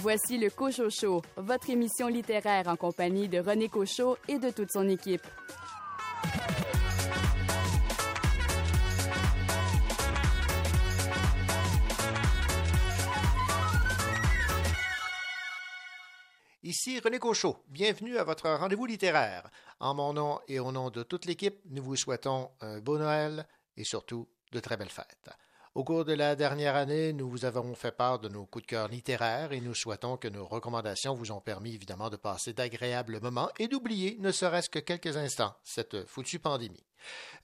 Voici le Cocho Show, votre émission littéraire en compagnie de René Cochot et de toute son équipe. Ici René Cochot. Bienvenue à votre rendez-vous littéraire. En mon nom et au nom de toute l'équipe, nous vous souhaitons un beau Noël et surtout de très belles fêtes. Au cours de la dernière année, nous vous avons fait part de nos coups de cœur littéraires et nous souhaitons que nos recommandations vous ont permis évidemment de passer d'agréables moments et d'oublier, ne serait-ce que quelques instants, cette foutue pandémie.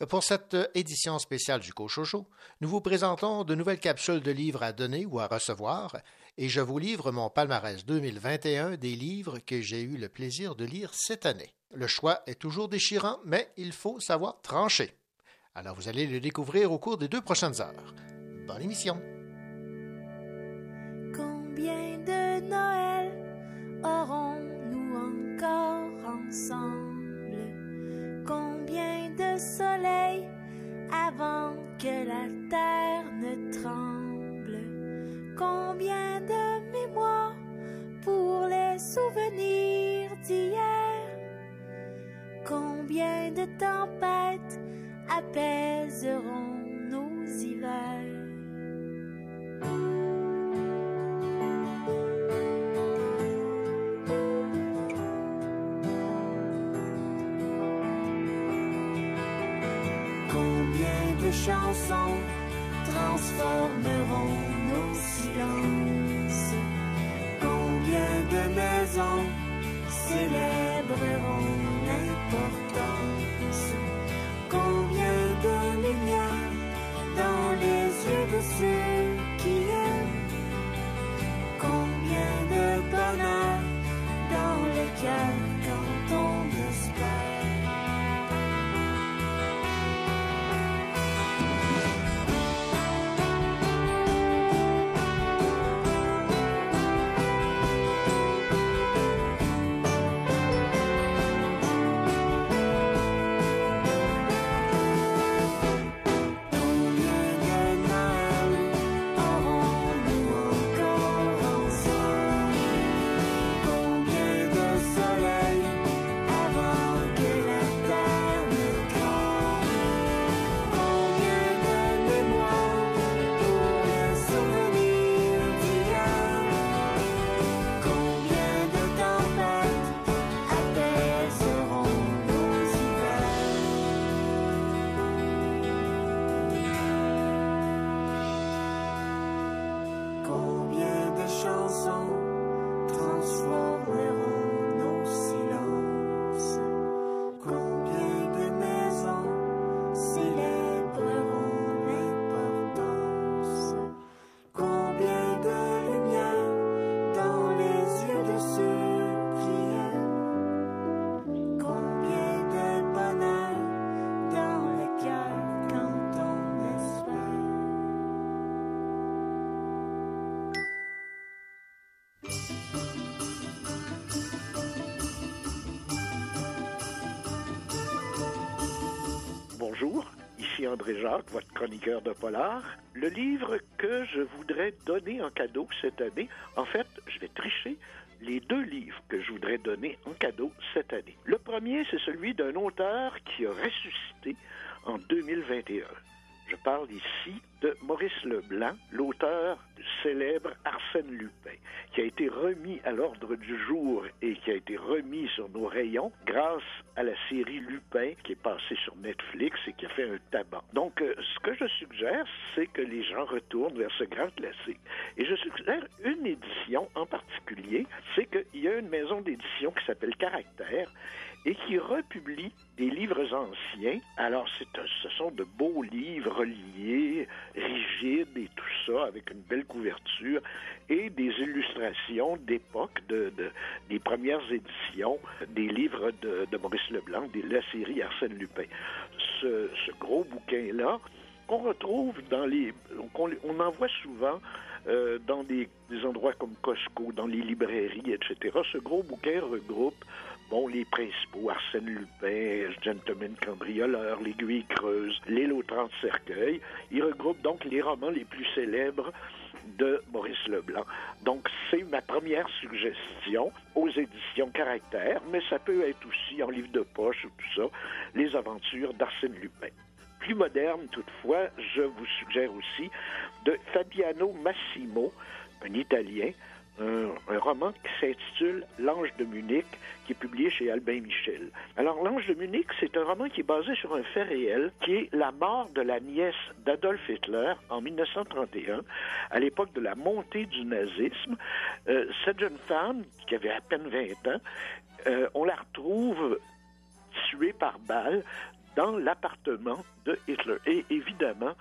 Pour cette édition spéciale du Cochocho, nous vous présentons de nouvelles capsules de livres à donner ou à recevoir et je vous livre mon palmarès 2021 des livres que j'ai eu le plaisir de lire cette année. Le choix est toujours déchirant, mais il faut savoir trancher. Alors vous allez le découvrir au cours des deux prochaines heures. Bonne émission. Combien de Noël aurons-nous encore ensemble? Combien de soleil avant que la terre ne tremble? Combien de mémoires pour les souvenirs d'hier? Combien de tempêtes apaiseront nos hivers? Combien de chansons transformeront nos silences? Combien de maisons célébreront l'importance? Combien de lumière dans les yeux de ceux dans le cœur quand on espère André Jacques, votre chroniqueur de polar. Le livre que je voudrais donner en cadeau cette année, en fait, je vais tricher les deux livres que je voudrais donner en cadeau cette année. Le premier, c'est celui d'un auteur qui a ressuscité en 2021. Je parle ici de Maurice Leblanc, l'auteur du célèbre Arsène Lupin, qui a été remis à l'ordre du jour et qui a été remis sur nos rayons grâce à la série Lupin qui est passée sur Netflix et qui a fait un tabac. Donc, euh, ce que je suggère, c'est que les gens retournent vers ce grand classique. Et je suggère une édition en particulier, c'est qu'il y a une maison d'édition qui s'appelle Caractère et qui republie des livres anciens. Alors, ce sont de beaux livres reliés, rigides et tout ça, avec une belle couverture et des illustrations d'époque de, de- des premières éditions des livres de, Maurice Leblanc, de la série Arsène Lupin. Ce, gros bouquin-là, qu'on retrouve dans les... qu'on- on en voit souvent euh, dans des endroits comme Costco, dans les librairies, etc. Ce gros bouquin regroupe bon, les principaux, Arsène Lupin, Gentleman Cambrioleur, L'Aiguille Creuse, L'île aux 30 cercueils. Il regroupe donc les romans les plus célèbres de Maurice Leblanc. Donc, c'est ma première suggestion aux éditions Caractère, mais ça peut être aussi en livre de poche ou tout ça, Les aventures d'Arsène Lupin. Plus moderne, toutefois, je vous suggère aussi de Fabiano Massimo, un Italien, un, roman qui s'intitule L'Ange de Munich, qui est publié chez Albin Michel. Alors, L'Ange de Munich, c'est un roman qui est basé sur un fait réel, qui est la mort de la nièce d'Adolf Hitler en 1931, à l'époque de la montée du nazisme. Euh, cette jeune femme, qui avait à peine 20 ans, euh, on la retrouve tuée par balle dans l'appartement de Hitler. Et évidemment,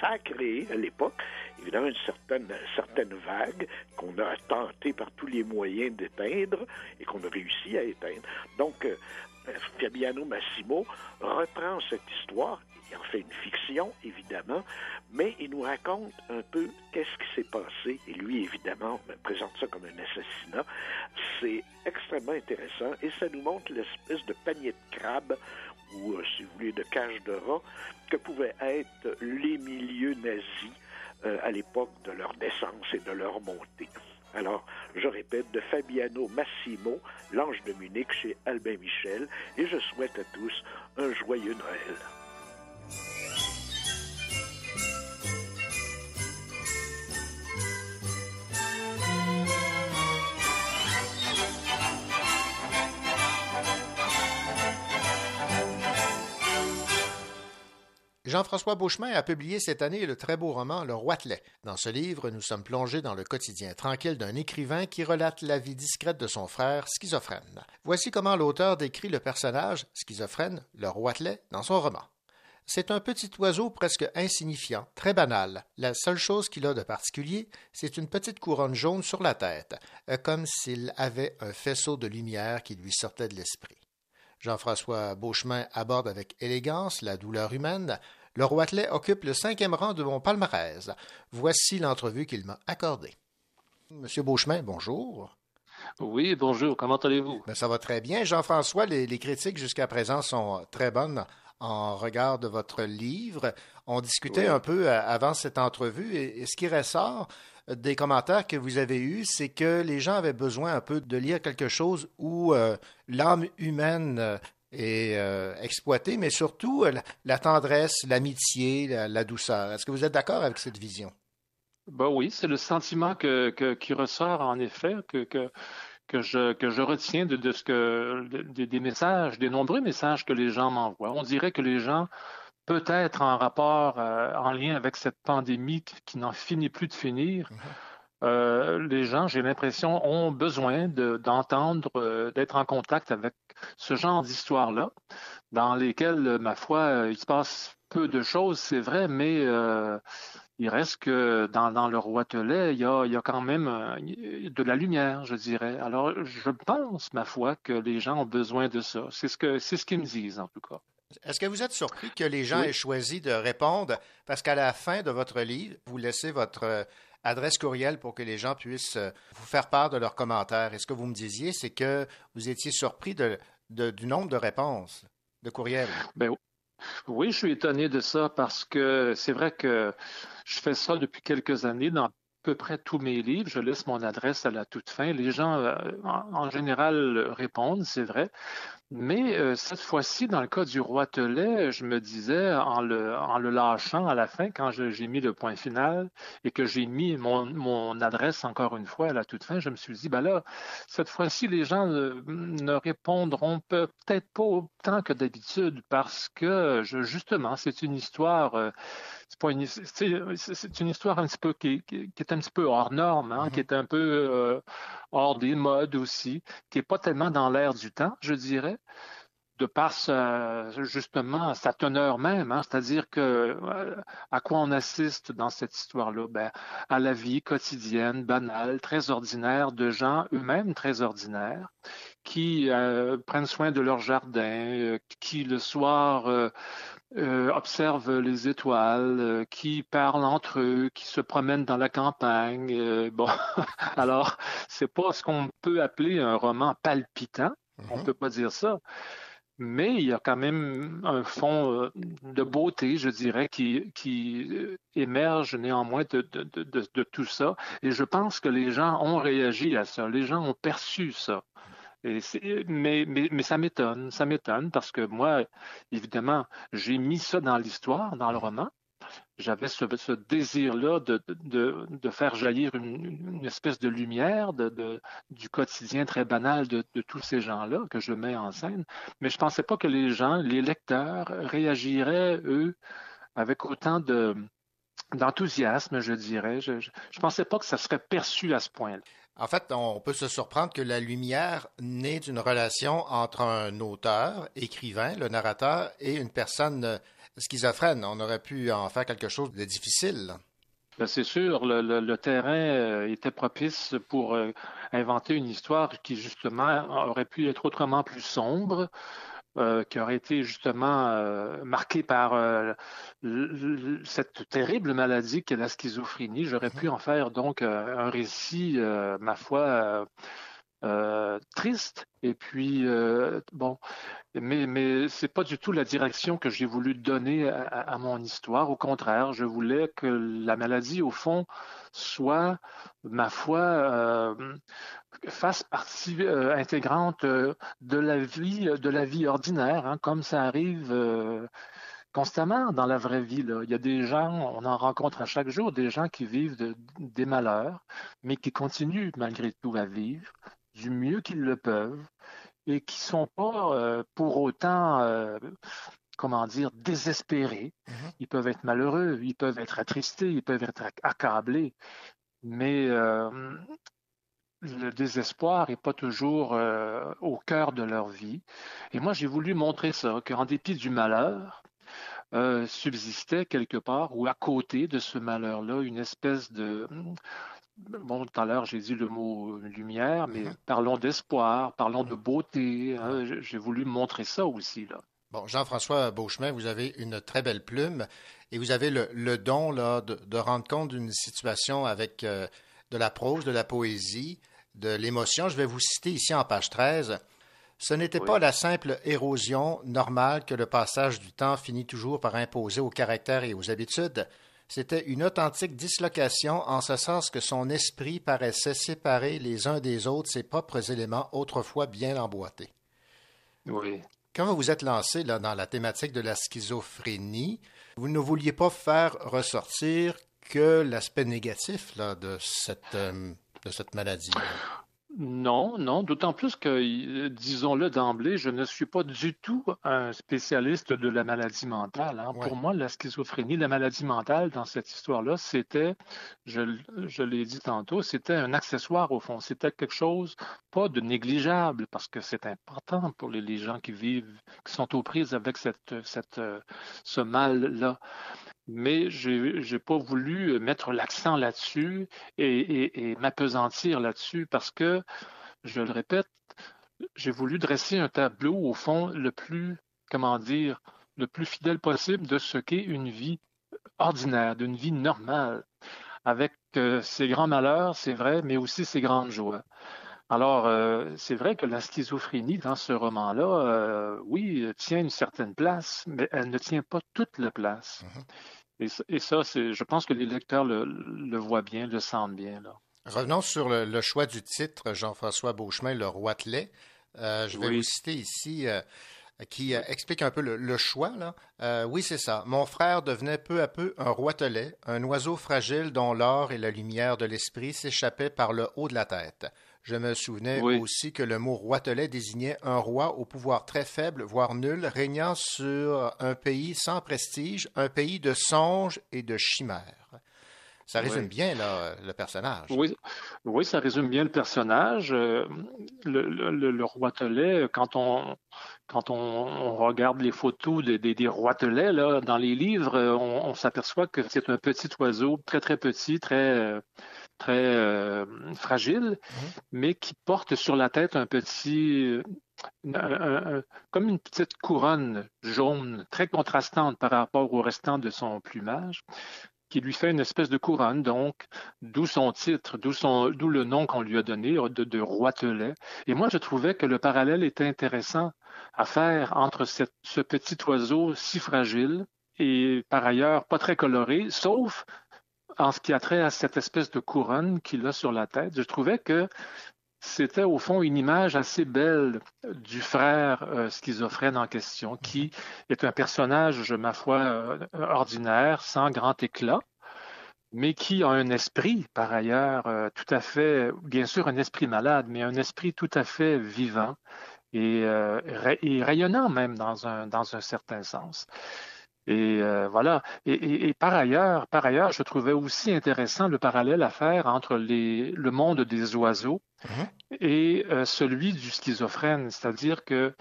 ça a créé à l'époque, évidemment, une certaine, certaine vague qu'on a tenté par tous les moyens d'éteindre et qu'on a réussi à éteindre. Donc, euh, Fabiano Massimo reprend cette histoire, il en fait une fiction, évidemment, mais il nous raconte un peu qu'est-ce qui s'est passé. Et lui, évidemment, me présente ça comme un assassinat. C'est extrêmement intéressant et ça nous montre l'espèce de panier de crabe ou, euh, si vous voulez, de cage de rat que pouvaient être les milieux nazis euh, à l'époque de leur naissance et de leur montée. Alors, je répète, de Fabiano Massimo, l'ange de Munich chez Albin Michel, et je souhaite à tous un joyeux Noël. Jean-François Beauchemin a publié cette année le très beau roman Le Roitelet. Dans ce livre, nous sommes plongés dans le quotidien tranquille d'un écrivain qui relate la vie discrète de son frère schizophrène. Voici comment l'auteur décrit le personnage schizophrène, le Roitelet, dans son roman. C'est un petit oiseau presque insignifiant, très banal. La seule chose qu'il a de particulier, c'est une petite couronne jaune sur la tête, comme s'il avait un faisceau de lumière qui lui sortait de l'esprit. Jean-François Beauchemin aborde avec élégance la douleur humaine, le Roitelet occupe le cinquième rang de mon palmarès. Voici l'entrevue qu'il m'a accordée. Monsieur Beauchemin, bonjour. Oui, bonjour. Comment allez-vous? Ben, ça va très bien. Jean-François, les, les critiques jusqu'à présent sont très bonnes en regard de votre livre. On discutait Oui. un peu euh, avant cette entrevue et, et ce qui ressort des commentaires que vous avez eus, c'est que les gens avaient besoin un peu de lire quelque chose où euh, l'âme humaine euh, est euh, exploitée, mais surtout la, tendresse, l'amitié, la, douceur. Est-ce que vous êtes d'accord avec cette vision? Ben oui, c'est le sentiment qui ressort en effet, que, je, retiens de, ce que de- des messages, des nombreux messages que les gens m'envoient. On dirait que les gens, peut-être en rapport, euh, en lien avec cette pandémie qui, qui n'en finit plus de finir, euh, les gens, j'ai l'impression, ont besoin de- d'entendre, euh, d'être en contact avec ce genre d'histoires-là, dans lesquelles, ma foi, il se passe peu de choses, c'est vrai, mais il reste que dans, dans le Roitelet, il y a, il y a quand même de la lumière, je dirais. Alors, je pense, ma foi, que les gens ont besoin de ça. C'est ce que, c'est ce qu'ils me disent, en tout cas. Est-ce que vous êtes surpris que les gens Oui. aient choisi de répondre? Parce qu'à la fin de votre livre, vous laissez votre euh, adresse courriel pour que les gens puissent euh, vous faire part de leurs commentaires. Et ce que vous me disiez, c'est que vous étiez surpris de, de- du nombre de réponses de courriels. Ben, oui, je suis étonné de ça parce que c'est vrai que je fais ça depuis quelques années dans peu près tous mes livres. Je laisse mon adresse à la toute fin. Les gens, euh, en, général, répondent, c'est vrai. Mais euh, cette fois-ci, dans le cas du Roitelet, je me disais, en le, lâchant à la fin, quand j'ai mis le point final et que j'ai mis mon, mon adresse encore une fois à la toute fin, je me suis dit, ben là, cette fois-ci, les gens ne, répondront peut- peut-être pas autant que d'habitude parce que, justement, c'est une histoire. euh, c'est une, c'est histoire un petit peu qui, qui- qui est un petit peu hors norme, hein, Mhm. qui est un peu euh, hors des modes aussi, qui est pas tellement dans l'air du temps, je dirais, de par sa- justement sa teneur même, hein, c'est-à-dire que euh, à quoi on assiste dans cette histoire-là, ben, à la vie quotidienne, banale, très ordinaire de gens eux-mêmes très ordinaires qui euh, prennent soin de leur jardin, euh, qui le soir euh, euh, observent les étoiles, euh, qui parlent entre eux, qui se promènent dans la campagne. euh, bon, alors c'est pas ce qu'on peut appeler un roman palpitant, on Mhm. peut pas dire ça, mais il y a quand même un fond euh, de beauté, je dirais, qui, qui émerge néanmoins de, de, de, de, tout ça. Et je pense que les gens ont réagi à ça, les gens ont perçu ça. Et mais, mais, mais ça m'étonne, ça m'étonne parce que moi, évidemment, j'ai mis ça dans l'histoire, dans le roman, j'avais ce, ce désir-là de, de, de, faire jaillir une, une, espèce de lumière de, du quotidien très banal de, tous ces gens-là que je mets en scène. Mais je ne pensais pas que les gens, les lecteurs, réagiraient, eux, avec autant de d'enthousiasme, je dirais. Je ne pensais pas que ça serait perçu à ce point-là. En fait, on peut se surprendre que la lumière naît d'une relation entre un auteur, écrivain, le narrateur, et une personne schizophrène. On aurait pu en faire quelque chose de difficile. Ben, c'est sûr, le, terrain euh, était propice pour euh, inventer une histoire qui, justement, aurait pu être autrement plus sombre, euh, qui aurait été justement marquée par cette terrible maladie qu'est la schizophrénie. J'aurais pu en faire donc un récit, ma foi, triste. Et puis, bon, mais, mais ce n'est pas du tout la direction que j'ai voulu donner à, mon histoire. Au contraire, je voulais que la maladie, au fond, soit, ma foi, euh, fasse partie euh, intégrante euh, de la vie, de la vie ordinaire, hein, comme ça arrive constamment dans la vraie vie. Il y a des gens, on en rencontre à chaque jour, des gens qui vivent des malheurs, mais qui continuent malgré tout à vivre du mieux qu'ils le peuvent et qui sont pas euh, pour autant, euh, comment dire, désespérés. Mm-hmm. Ils peuvent être malheureux, ils peuvent être attristés, ils peuvent être accablés, mais euh, le désespoir n'est pas toujours au cœur de leur vie. Et moi, j'ai voulu montrer ça, qu'en dépit du malheur, subsistait quelque part ou à côté de ce malheur-là une espèce de Bon, tout à l'heure, j'ai dit le mot lumière, mais mm-hmm. parlons d'espoir, parlons de beauté. Hein, j'ai voulu montrer ça aussi. Là. Bon, Jean-François Beauchemin, vous avez une très belle plume et vous avez le, don là, de, rendre compte d'une situation avec euh, de la prose, de la poésie, de l'émotion. Je vais vous citer ici en page 13. Ce n'était pas la simple érosion normale que le passage du temps finit toujours par imposer au caractère et aux habitudes. C'était une authentique dislocation en ce sens que son esprit paraissait séparer les uns des autres ses propres éléments autrefois bien emboîtés. Oui. Quand vous vous êtes lancé là, dans la thématique de la schizophrénie, vous ne vouliez pas faire ressortir que l'aspect négatif là, de, cette, euh, de cette maladie. Non, non, d'autant plus que, disons-le d'emblée, je ne suis pas du tout un spécialiste de la maladie mentale. Hein. Pour moi, la schizophrénie, la maladie mentale dans cette histoire-là, c'était, je, je l'ai dit tantôt, c'était un accessoire au fond. C'était quelque chose pas de négligeable parce que c'est important pour les, les, gens qui vivent, qui sont aux prises avec cette, cette, ce mal-là mais je n'ai pas voulu mettre l'accent là-dessus et, m'apesantir là-dessus parce que, je le répète, j'ai voulu dresser un tableau au fond le plus, comment dire, le plus fidèle possible de ce qu'est une vie ordinaire, d'une vie normale, avec euh, ses grands malheurs, c'est vrai, mais aussi ses grandes joies. Alors, euh, c'est vrai que la schizophrénie dans ce roman-là, euh, oui, tient une certaine place, mais elle ne tient pas toute la place. Mm-hmm. Et, ça, je pense que les lecteurs le, voient bien, le sentent bien. Là. Revenons sur le, choix du titre, Jean-François Beauchemin, Le Roitelet. Euh, je vais vous citer ici euh, qui euh, explique un peu le, choix. Là. oui, c'est ça. Mon frère devenait peu à peu un roitelet, un oiseau fragile dont l'or et la lumière de l'esprit s'échappaient par le haut de la tête. Je me souvenais aussi que le mot roitelet désignait un roi au pouvoir très faible, voire nul, régnant sur un pays sans prestige, un pays de songes et de chimères. Ça résume bien le personnage. Oui, oui, ça résume bien le personnage. Euh, le, le, roitelet, quand on, quand on, regarde les photos des, des, roitelets là, dans les livres, on, s'aperçoit que c'est un petit oiseau, très très petit, très euh, très euh, fragile, mhm. mais qui porte sur la tête un petit, comme une petite couronne jaune, très contrastante par rapport au restant de son plumage. qui lui fait une espèce de couronne, donc, d'où son titre, d'où le nom qu'on lui a donné, de, de roitelet. Et moi, je trouvais que le parallèle était intéressant à faire entre ce petit oiseau si fragile et par ailleurs pas très coloré, sauf en ce qui a trait à cette espèce de couronne qu'il a sur la tête. Je trouvais que c'était au fond une image assez belle du frère euh, schizophrène en question, qui est un personnage, ma foi, euh, ordinaire, sans grand éclat, mais qui a un esprit, par ailleurs, euh, tout à fait, bien sûr, un esprit malade, mais un esprit tout à fait vivant et, rayonnant même dans un certain sens. Et euh, voilà. Et, par ailleurs, par ailleurs, je trouvais aussi intéressant le parallèle à faire entre les, le monde des oiseaux mhm. et euh, celui du schizophrène, c'est-à-dire que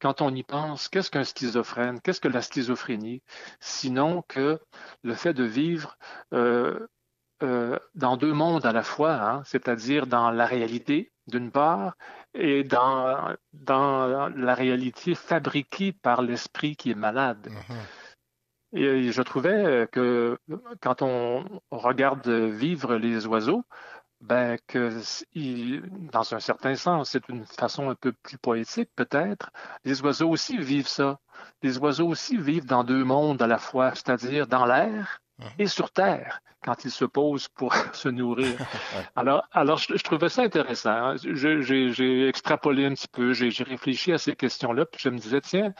quand on y pense, qu'est-ce qu'un schizophrène? Qu'est-ce que la schizophrénie? Sinon que le fait de vivre euh, dans deux mondes à la fois, hein, c'est-à-dire dans la réalité d'une part et dans, dans la réalité fabriquée par l'esprit qui est malade. Mhm. Et je trouvais que quand on regarde vivre les oiseaux, ben que dans un certain sens, c'est une façon un peu plus poétique peut-être. Les oiseaux aussi vivent ça. Les oiseaux aussi vivent dans deux mondes à la fois, c'est-à-dire dans l'air et sur Terre quand ils se posent pour se nourrir. Alors, alors je, trouvais ça intéressant. Hein. J'ai extrapolé un petit peu, j'ai réfléchi à ces questions-là, puis je me disais, tiens,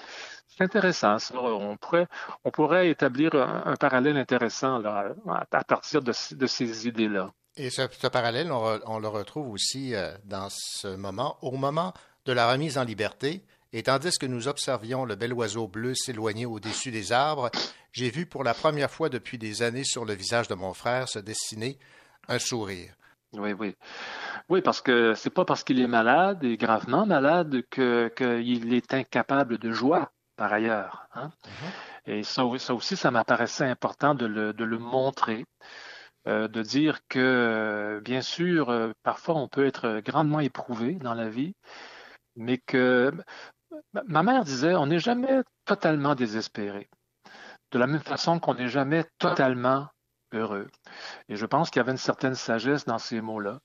c'est intéressant. Ça. On, pourrait, on pourrait établir un, parallèle intéressant là, à partir de, de ces idées-là. Et ce, ce parallèle, on, on, le retrouve aussi euh, dans ce moment, au moment de la remise en liberté, et tandis que nous observions le bel oiseau bleu s'éloigner au-dessus des arbres, j'ai vu pour la première fois depuis des années sur le visage de mon frère se dessiner un sourire. Oui, oui. Oui, parce que c'est pas parce qu'il est malade et gravement malade qu'il est incapable de joie, par ailleurs. Hein. Mm-hmm. Et ça, aussi, ça m'apparaissait important de le, montrer. Euh, de dire que, bien sûr, euh, parfois on peut être grandement éprouvé dans la vie, mais que Ma mère disait, on n'est jamais totalement désespéré, de la même façon qu'on n'est jamais totalement heureux. Et je pense qu'il y avait une certaine sagesse dans ces mots-là.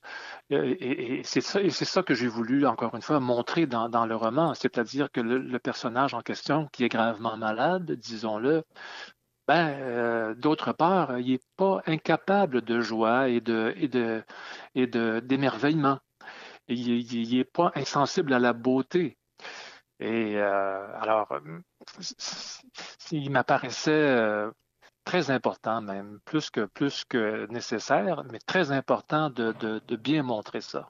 Et, c'est ça, que j'ai voulu, encore une fois, montrer dans, le roman, c'est-à-dire que le, personnage en question, qui est gravement malade, disons-le, ben, euh, d'autre part, il n'est pas incapable de joie et de d'émerveillement. il n'est pas insensible à la beauté. Et euh, alors, il m'apparaissait euh, très important même, plus que, plus que nécessaire, mais très important de, de, bien montrer ça.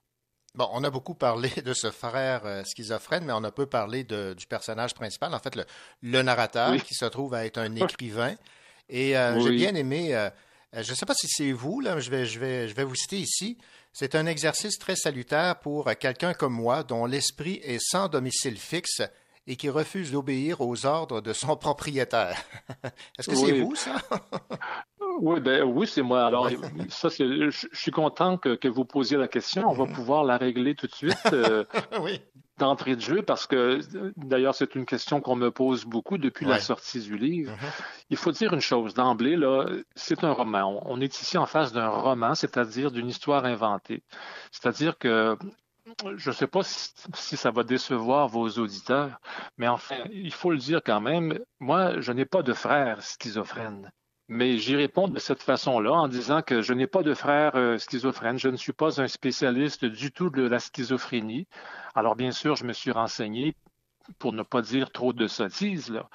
Bon, on a beaucoup parlé de ce frère euh, schizophrène, mais on a peu parlé de, du personnage principal, en fait, le, le narrateur qui se trouve à être un écrivain. Et j'ai bien aimé, je ne sais pas si c'est vous, là, je vais, je, vais, je vais vous citer ici. C'est un exercice très salutaire pour quelqu'un comme moi dont l'esprit est sans domicile fixe et qui refuse d'obéir aux ordres de son propriétaire. Est-ce que c'est vous, ça? oui, ben, oui, c'est moi. Alors, ça, je, suis content que, vous posiez la question. On va pouvoir la régler tout de suite. Euh, oui d'entrée de jeu parce que d'ailleurs c'est une question qu'on me pose beaucoup depuis la sortie du livre. Mm-hmm. Il faut dire une chose d'emblée là, c'est un roman. On, est ici en face d'un roman, c'est-à-dire d'une histoire inventée. C'est-à-dire que je ne sais pas si, si, ça va décevoir vos auditeurs, mais enfin, il faut le dire quand même, moi, je n'ai pas de frère schizophrène. Mais j'y réponds de cette façon-là en disant que je n'ai pas de frère euh, schizophrène, je ne suis pas un spécialiste du tout de la schizophrénie. Alors bien sûr, je me suis renseigné pour ne pas dire trop de sottises, là.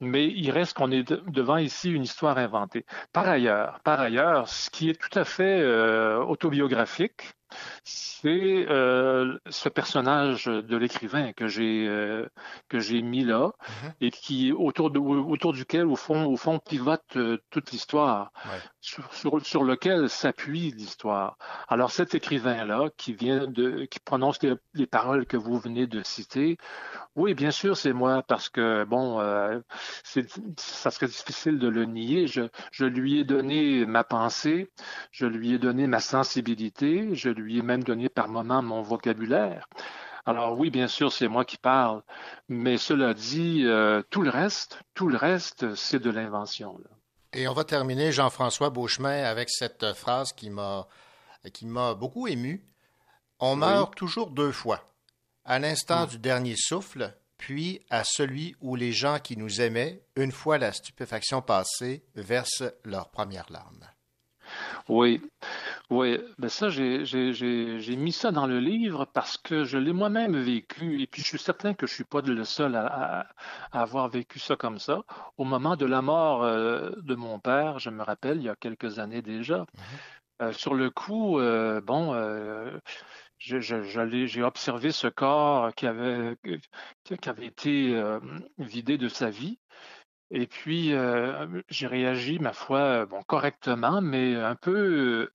mais il reste qu'on est devant ici une histoire inventée. Par ailleurs, par ailleurs, ce qui est tout à fait euh, autobiographique, c'est euh, ce personnage de l'écrivain que j'ai euh, que j'ai mis là mm-hmm. et qui autour de, autour duquel au fond au fond pivote euh, toute l'histoire sur, lequel s'appuie l'histoire. Alors cet écrivain là qui vient prononce les, paroles que vous venez de citer, oui bien sûr c'est moi parce que bon ça serait difficile de le nier. Je, je lui ai donné ma pensée, je lui ai donné ma sensibilité, je lui ai même donné par moments mon vocabulaire. Alors oui, bien sûr, c'est moi qui parle, mais cela dit, euh, tout le reste, tout le reste, c'est de l'invention. Et on va terminer, Jean-François Beauchemin, avec cette phrase qui m'a qui m'a beaucoup ému. On meurt toujours deux fois, à l'instant du dernier souffle, puis à celui où les gens qui nous aimaient, une fois la stupéfaction passée, versent leurs premières larmes. Oui, oui, ben ça, j'ai mis ça dans le livre parce que je l'ai moi-même vécu et puis je suis certain que je suis pas le seul à, avoir vécu ça comme ça. Au moment de la mort euh, de mon père, je me rappelle, il y a quelques années déjà, mm-hmm. euh, sur le coup, euh, bon, j'ai observé ce corps qui avait, qui avait été vidé de sa vie. Et puis, j'ai réagi, ma foi, bon, correctement, mais un peu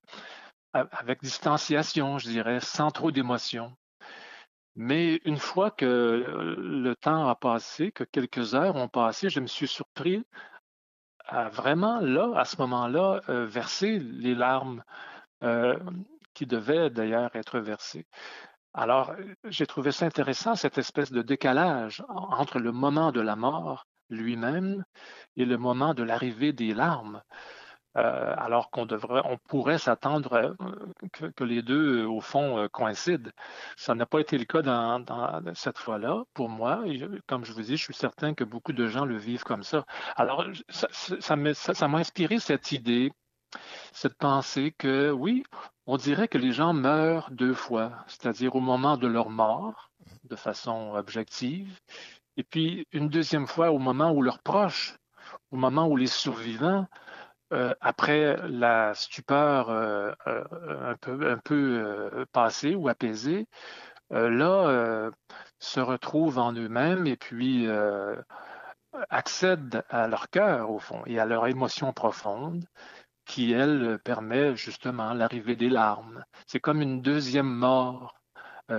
avec distanciation, je dirais, sans trop d'émotion. Mais une fois que le temps a passé, que quelques heures ont passé, je me suis surpris à vraiment, là, à ce moment-là, verser les larmes qui devait d'ailleurs être versé. Alors, j'ai trouvé ça intéressant, cette espèce de décalage entre le moment de la mort lui-même et le moment de l'arrivée des larmes. Euh, alors qu'on devrait, on pourrait s'attendre euh, que, les deux, au fond, euh, coïncident. Ça n'a pas été le cas dans, cette fois-là. Pour moi, comme je vous dis, je suis certain que beaucoup de gens le vivent comme ça. Alors, ça m'a inspiré cette idée cette pensée que oui, on dirait que les gens meurent deux fois, c'est-à-dire au moment de leur mort, de façon objective, et puis une deuxième fois au moment où leurs proches, au moment où les survivants, euh, après la stupeur euh, euh, un peu, passée ou apaisée, là, se retrouvent en eux-mêmes et puis accèdent à leur cœur, au fond, et à leur émotion profonde qui, elle, permet justement l'arrivée des larmes. C'est comme une deuxième mort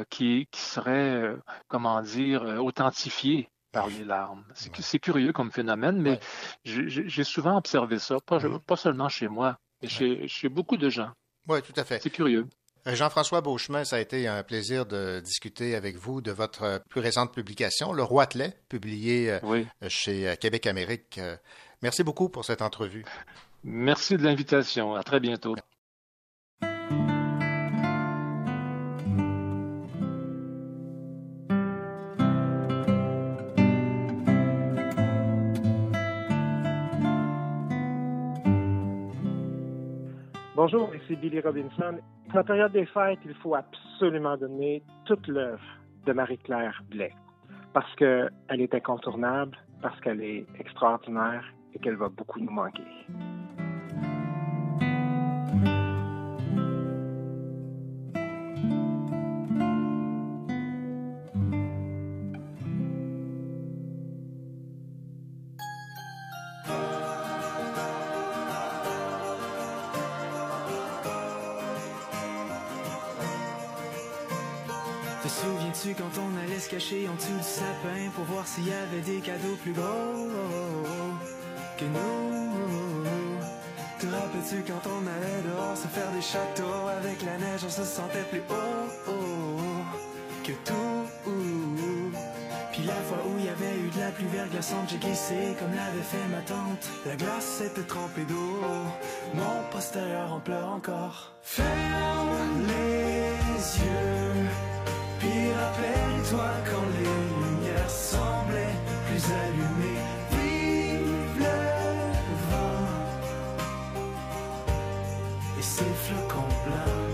qui, serait, comment dire, authentifiée par les larmes. C'est curieux comme phénomène, mais j'ai souvent observé ça, pas, pas, seulement chez moi, mais chez, chez beaucoup de gens. Oui, tout à fait. C'est curieux. Jean-François Beauchemin, ça a été un plaisir de discuter avec vous de votre plus récente publication, Le Roi Telet, publié chez Québec Amérique. Merci beaucoup pour cette entrevue. Merci de l'invitation. À très bientôt. Bonjour, ici Billy Robinson. Pour la période des fêtes, il faut absolument donner toute l'œuvre de Marie-Claire Blais parce qu'elle est incontournable, parce qu'elle est extraordinaire et qu'elle va beaucoup nous manquer. Pour voir s'il y avait des cadeaux plus gros que nous. Te rappelles-tu quand on allait dehors se faire des châteaux avec la neige, on se sentait plus haut que tout. Puis la fois où il y avait eu de la pluie verglaçante, j'ai glissé comme l'avait fait ma tante. La glace était trempée d'eau, mon postérieur en pleure encore. Ferme les yeux. Puis rappelle-toi quand les allumées. Vive le vent et ses flocons blancs.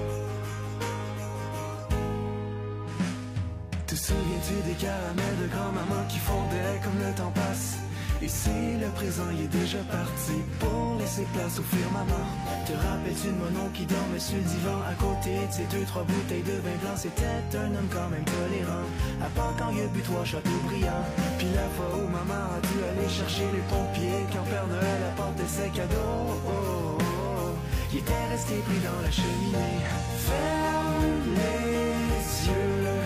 Te souviens-tu des caramels de grand-maman qui fondaient comme le temps passe? Ici, le présent y est déjà parti pour laisser place au firmament. Te rappelles-tu de mon oncle qui dormait sur le divan? À côté de ces deux, trois bouteilles de vin blanc? C'était un homme quand même tolérant, à part quand il a bu trois châteaux brillants. Puis la fois où maman a dû aller chercher les pompiers quand Père Noël apportait ses cadeaux, oh, oh, oh, il était resté pris dans la cheminée. Ferme les yeux,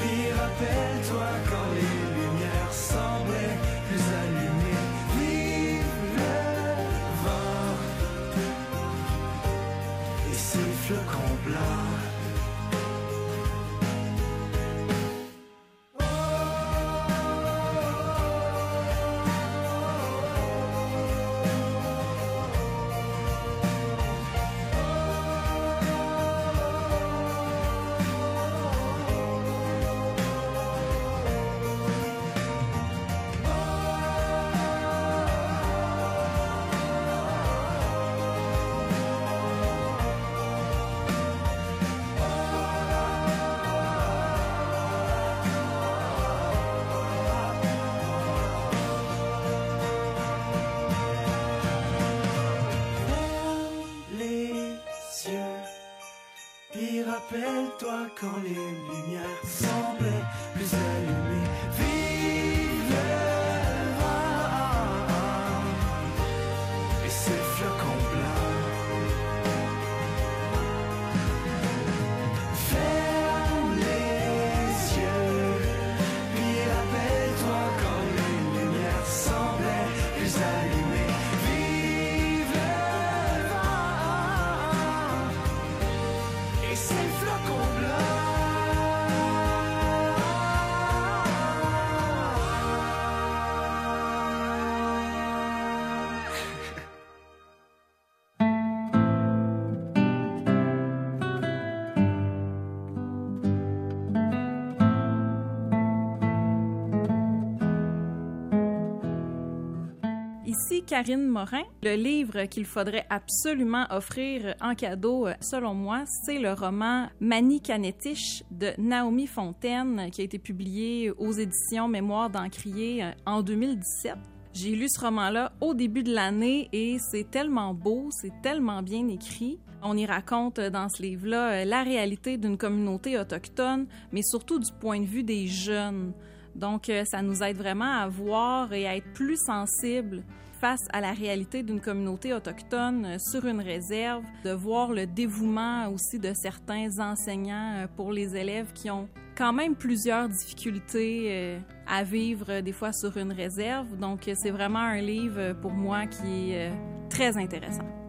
puis rappelle-toi quand les rappelle-toi quand les Ici Karine Morin. Le livre qu'il faudrait absolument offrir en cadeau, euh, selon moi, c'est le roman Mani Canetich de Naomi Fontaine qui a été publié aux éditions Mémoire d'Encrier euh, en 2017. J'ai lu ce roman-là au début de l'année et c'est tellement beau, c'est tellement bien écrit. On y raconte euh, dans ce livre-là la réalité d'une communauté autochtone, mais surtout du point de vue des jeunes. Donc, ça nous aide vraiment à voir et à être plus sensibles face à la réalité d'une communauté autochtone euh, sur une réserve, de voir le dévouement aussi de certains enseignants euh, pour les élèves qui ont quand même plusieurs difficultés euh, à vivre des fois sur une réserve. Donc, c'est vraiment un livre pour moi qui est très intéressant.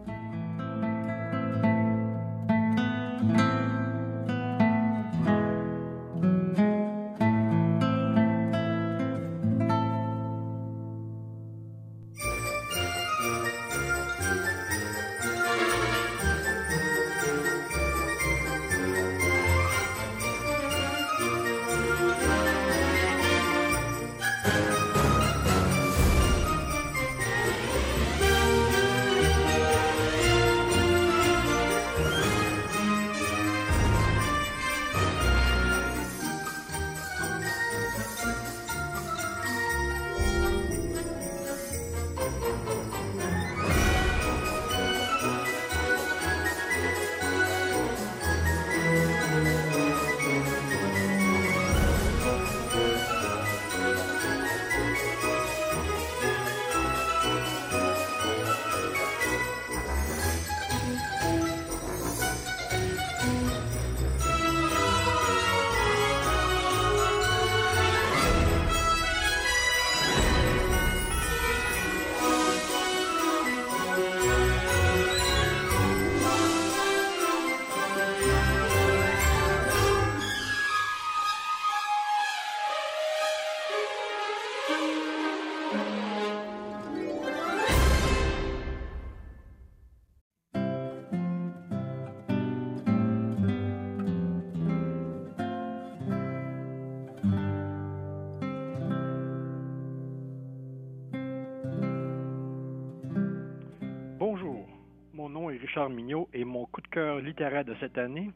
Richard Mignot et mon coup de cœur littéraire de cette année,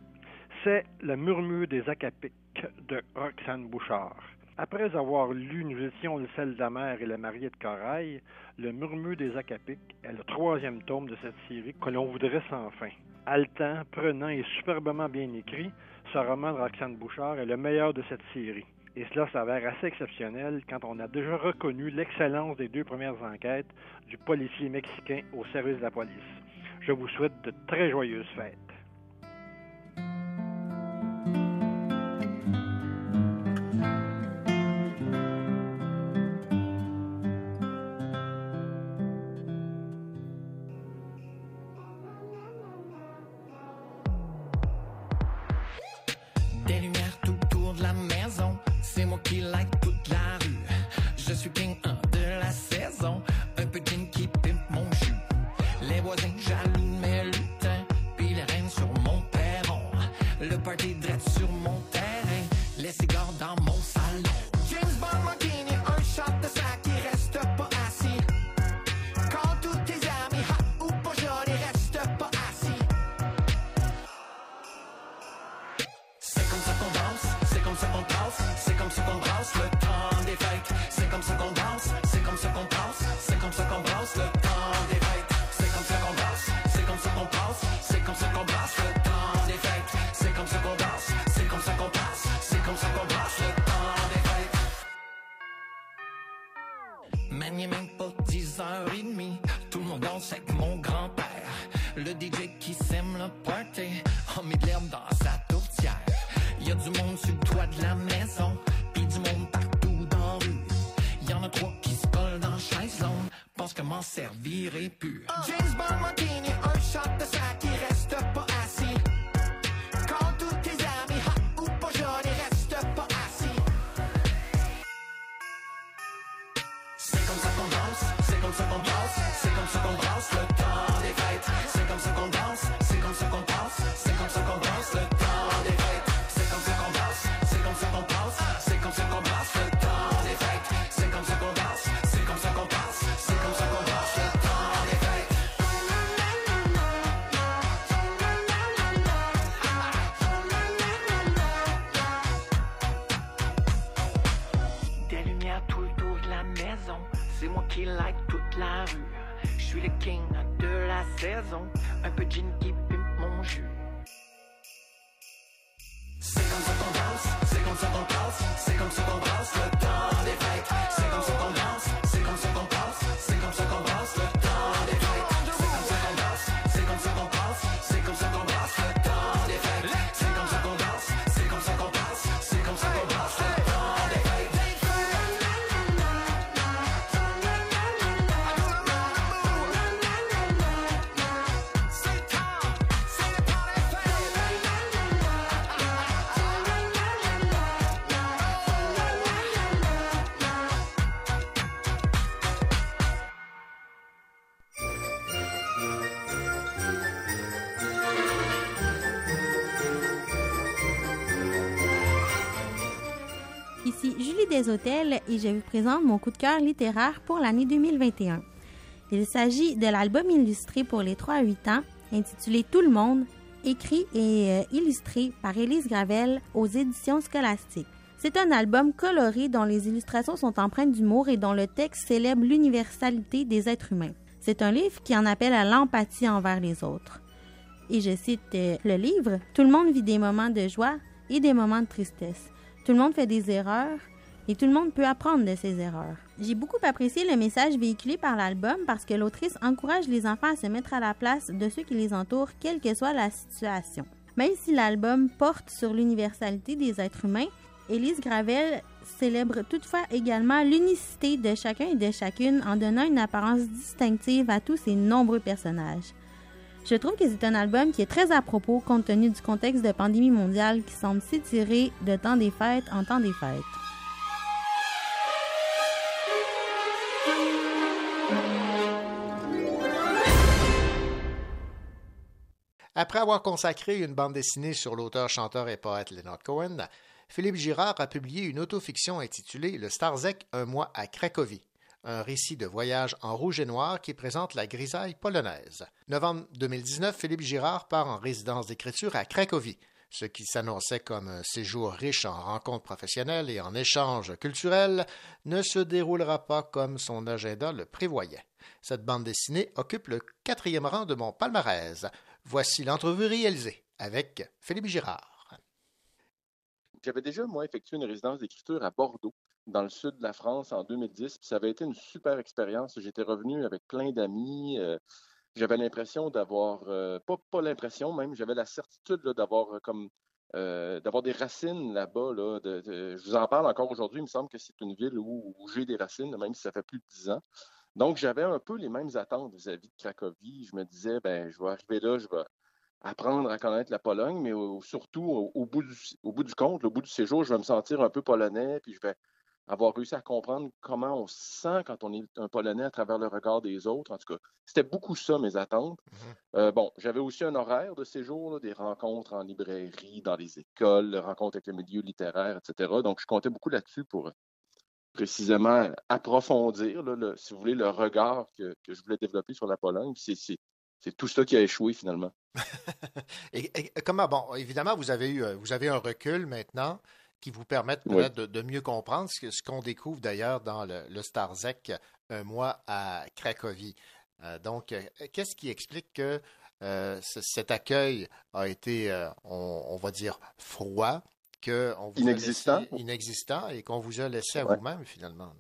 c'est Le murmure des Acapiques de Roxane Bouchard. Après avoir lu Nous étions le sel de la mer et le marié de corail, Le murmure des Acapiques est le troisième tome de cette série que l'on voudrait sans fin. Haletant, prenant et superbement bien écrit, ce roman de Roxane Bouchard est le meilleur de cette série. Et cela s'avère assez exceptionnel quand on a déjà reconnu l'excellence des deux premières enquêtes du policier mexicain au service de la police. Je vous souhaite de très joyeuses fêtes. Ici Julie Deshôtels et je vous présente mon coup de cœur littéraire pour l'année 2021. Il s'agit de l'album illustré pour les 3 à 8 ans, intitulé Tout le monde, écrit et euh, illustré par Élise Gravel aux éditions scolastiques. C'est un album coloré dont les illustrations sont empreintes d'humour et dont le texte célèbre l'universalité des êtres humains. C'est un livre qui en appelle à l'empathie envers les autres. Et je cite euh, le livre, Tout le monde vit des moments de joie et des moments de tristesse. Tout le monde fait des erreurs et tout le monde peut apprendre de ses erreurs. J'ai beaucoup apprécié le message véhiculé par l'album parce que l'autrice encourage les enfants à se mettre à la place de ceux qui les entourent, quelle que soit la situation. Même si l'album porte sur l'universalité des êtres humains, Élise Gravel célèbre toutefois également l'unicité de chacun et de chacune en donnant une apparence distinctive à tous ces nombreux personnages. Je trouve que c'est un album qui est très à propos compte tenu du contexte de pandémie mondiale qui semble s'étirer de temps des fêtes en temps des fêtes. Après avoir consacré une bande dessinée sur l'auteur, chanteur et poète Leonard Cohen, Philippe Girard a publié une autofiction intitulée Le Starzec, un mois à Cracovie, un récit de voyage en rouge et noir qui présente la grisaille polonaise. Novembre 2019, Philippe Girard part en résidence d'écriture à Cracovie, ce qui s'annonçait comme un séjour riche en rencontres professionnelles et en échanges culturels ne se déroulera pas comme son agenda le prévoyait. Cette bande dessinée occupe le quatrième rang de mon palmarès. Voici l'entrevue réalisée avec Philippe Girard. J'avais déjà, moi, effectué une résidence d'écriture à Bordeaux, dans le sud de la France, en 2010. Puis ça avait été une super expérience. J'étais revenu avec plein d'amis. euh, j'avais l'impression d'avoir, euh, pas, pas l'impression même, j'avais la certitude d'avoir euh, comme d'avoir des racines là-bas. Je vous en parle encore aujourd'hui. Il me semble que c'est une ville où, où j'ai des racines, même si ça fait plus de dix ans. Donc, j'avais un peu les mêmes attentes vis-à-vis de Cracovie. Je me disais, ben, je vais arriver là, je vais apprendre à connaître la Pologne, mais au- surtout, au, au bout du, au bout du compte, au bout du séjour, je vais me sentir un peu polonais, puis je vais avoir réussi à comprendre comment on se sent quand on est un Polonais à travers le regard des autres. En tout cas, c'était beaucoup ça, mes attentes. Euh, bon, j'avais aussi un horaire de séjour, là, des rencontres en librairie, dans les écoles, rencontres avec le milieu littéraire, etc. Donc, je comptais beaucoup là-dessus pour précisément approfondir, là, le- si vous voulez, le regard que, que je voulais développer sur la Pologne. C'est, c'est, c'est tout ça qui a échoué finalement. Et, et comment, bon, évidemment, vous avez eu, vous avez un recul maintenant qui vous permet Oui. de, de mieux comprendre ce, qu'on découvre d'ailleurs dans le, le Starzec, un mois à Cracovie. Euh, donc, euh, qu'est-ce qui explique que euh, ce- cet accueil a été, euh, on, on va dire, froid, que on vous a Inexistant. laissé- inexistant et qu'on vous a laissé à Ouais. vous-même finalement?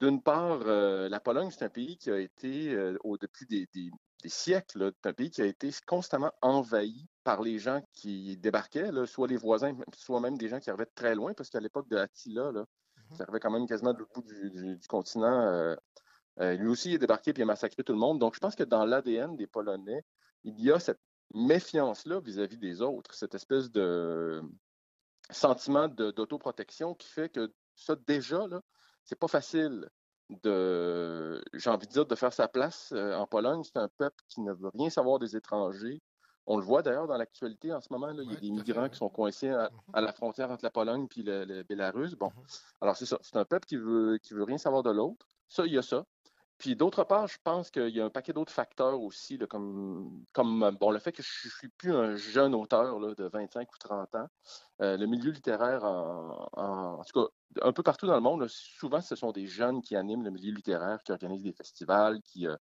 d'une part, euh, la Pologne, c'est un pays qui a été, euh, au, depuis des, des- des siècles, c'est un pays qui a été constamment envahi par les gens qui débarquaient, là, soit les voisins, soit même des gens qui arrivaient de très loin, parce qu'à l'époque de Attila, là, qui arrivait quand même quasiment de l'autre bout du, du- du continent, euh, euh, lui aussi il est débarqué puis il a massacré tout le monde. Donc, je pense que dans l'ADN des Polonais, il y a cette méfiance-là vis-à-vis des autres, cette espèce de sentiment d'autoprotection qui fait que ça, déjà, là, c'est pas facile de, j'ai envie de dire, de faire sa place euh, en Pologne. C'est un peuple qui ne veut rien savoir des étrangers. On le voit d'ailleurs dans l'actualité en ce moment. Là, il y a des migrants qui sont coincés à, à la frontière entre la Pologne et le, le Bélarus. Bon, alors c'est ça. C'est un peuple qui veut, qui veut rien savoir de l'autre. Ça, il y a ça. Puis d'autre part, je pense qu'il y a un paquet d'autres facteurs aussi, comme, comme bon, le fait que je ne suis plus un jeune auteur de 25 ou 30 ans. Euh, le milieu littéraire, en, tout cas, un peu partout dans le monde, souvent, ce sont des jeunes qui animent le milieu littéraire, qui organisent des festivals, qui, euh,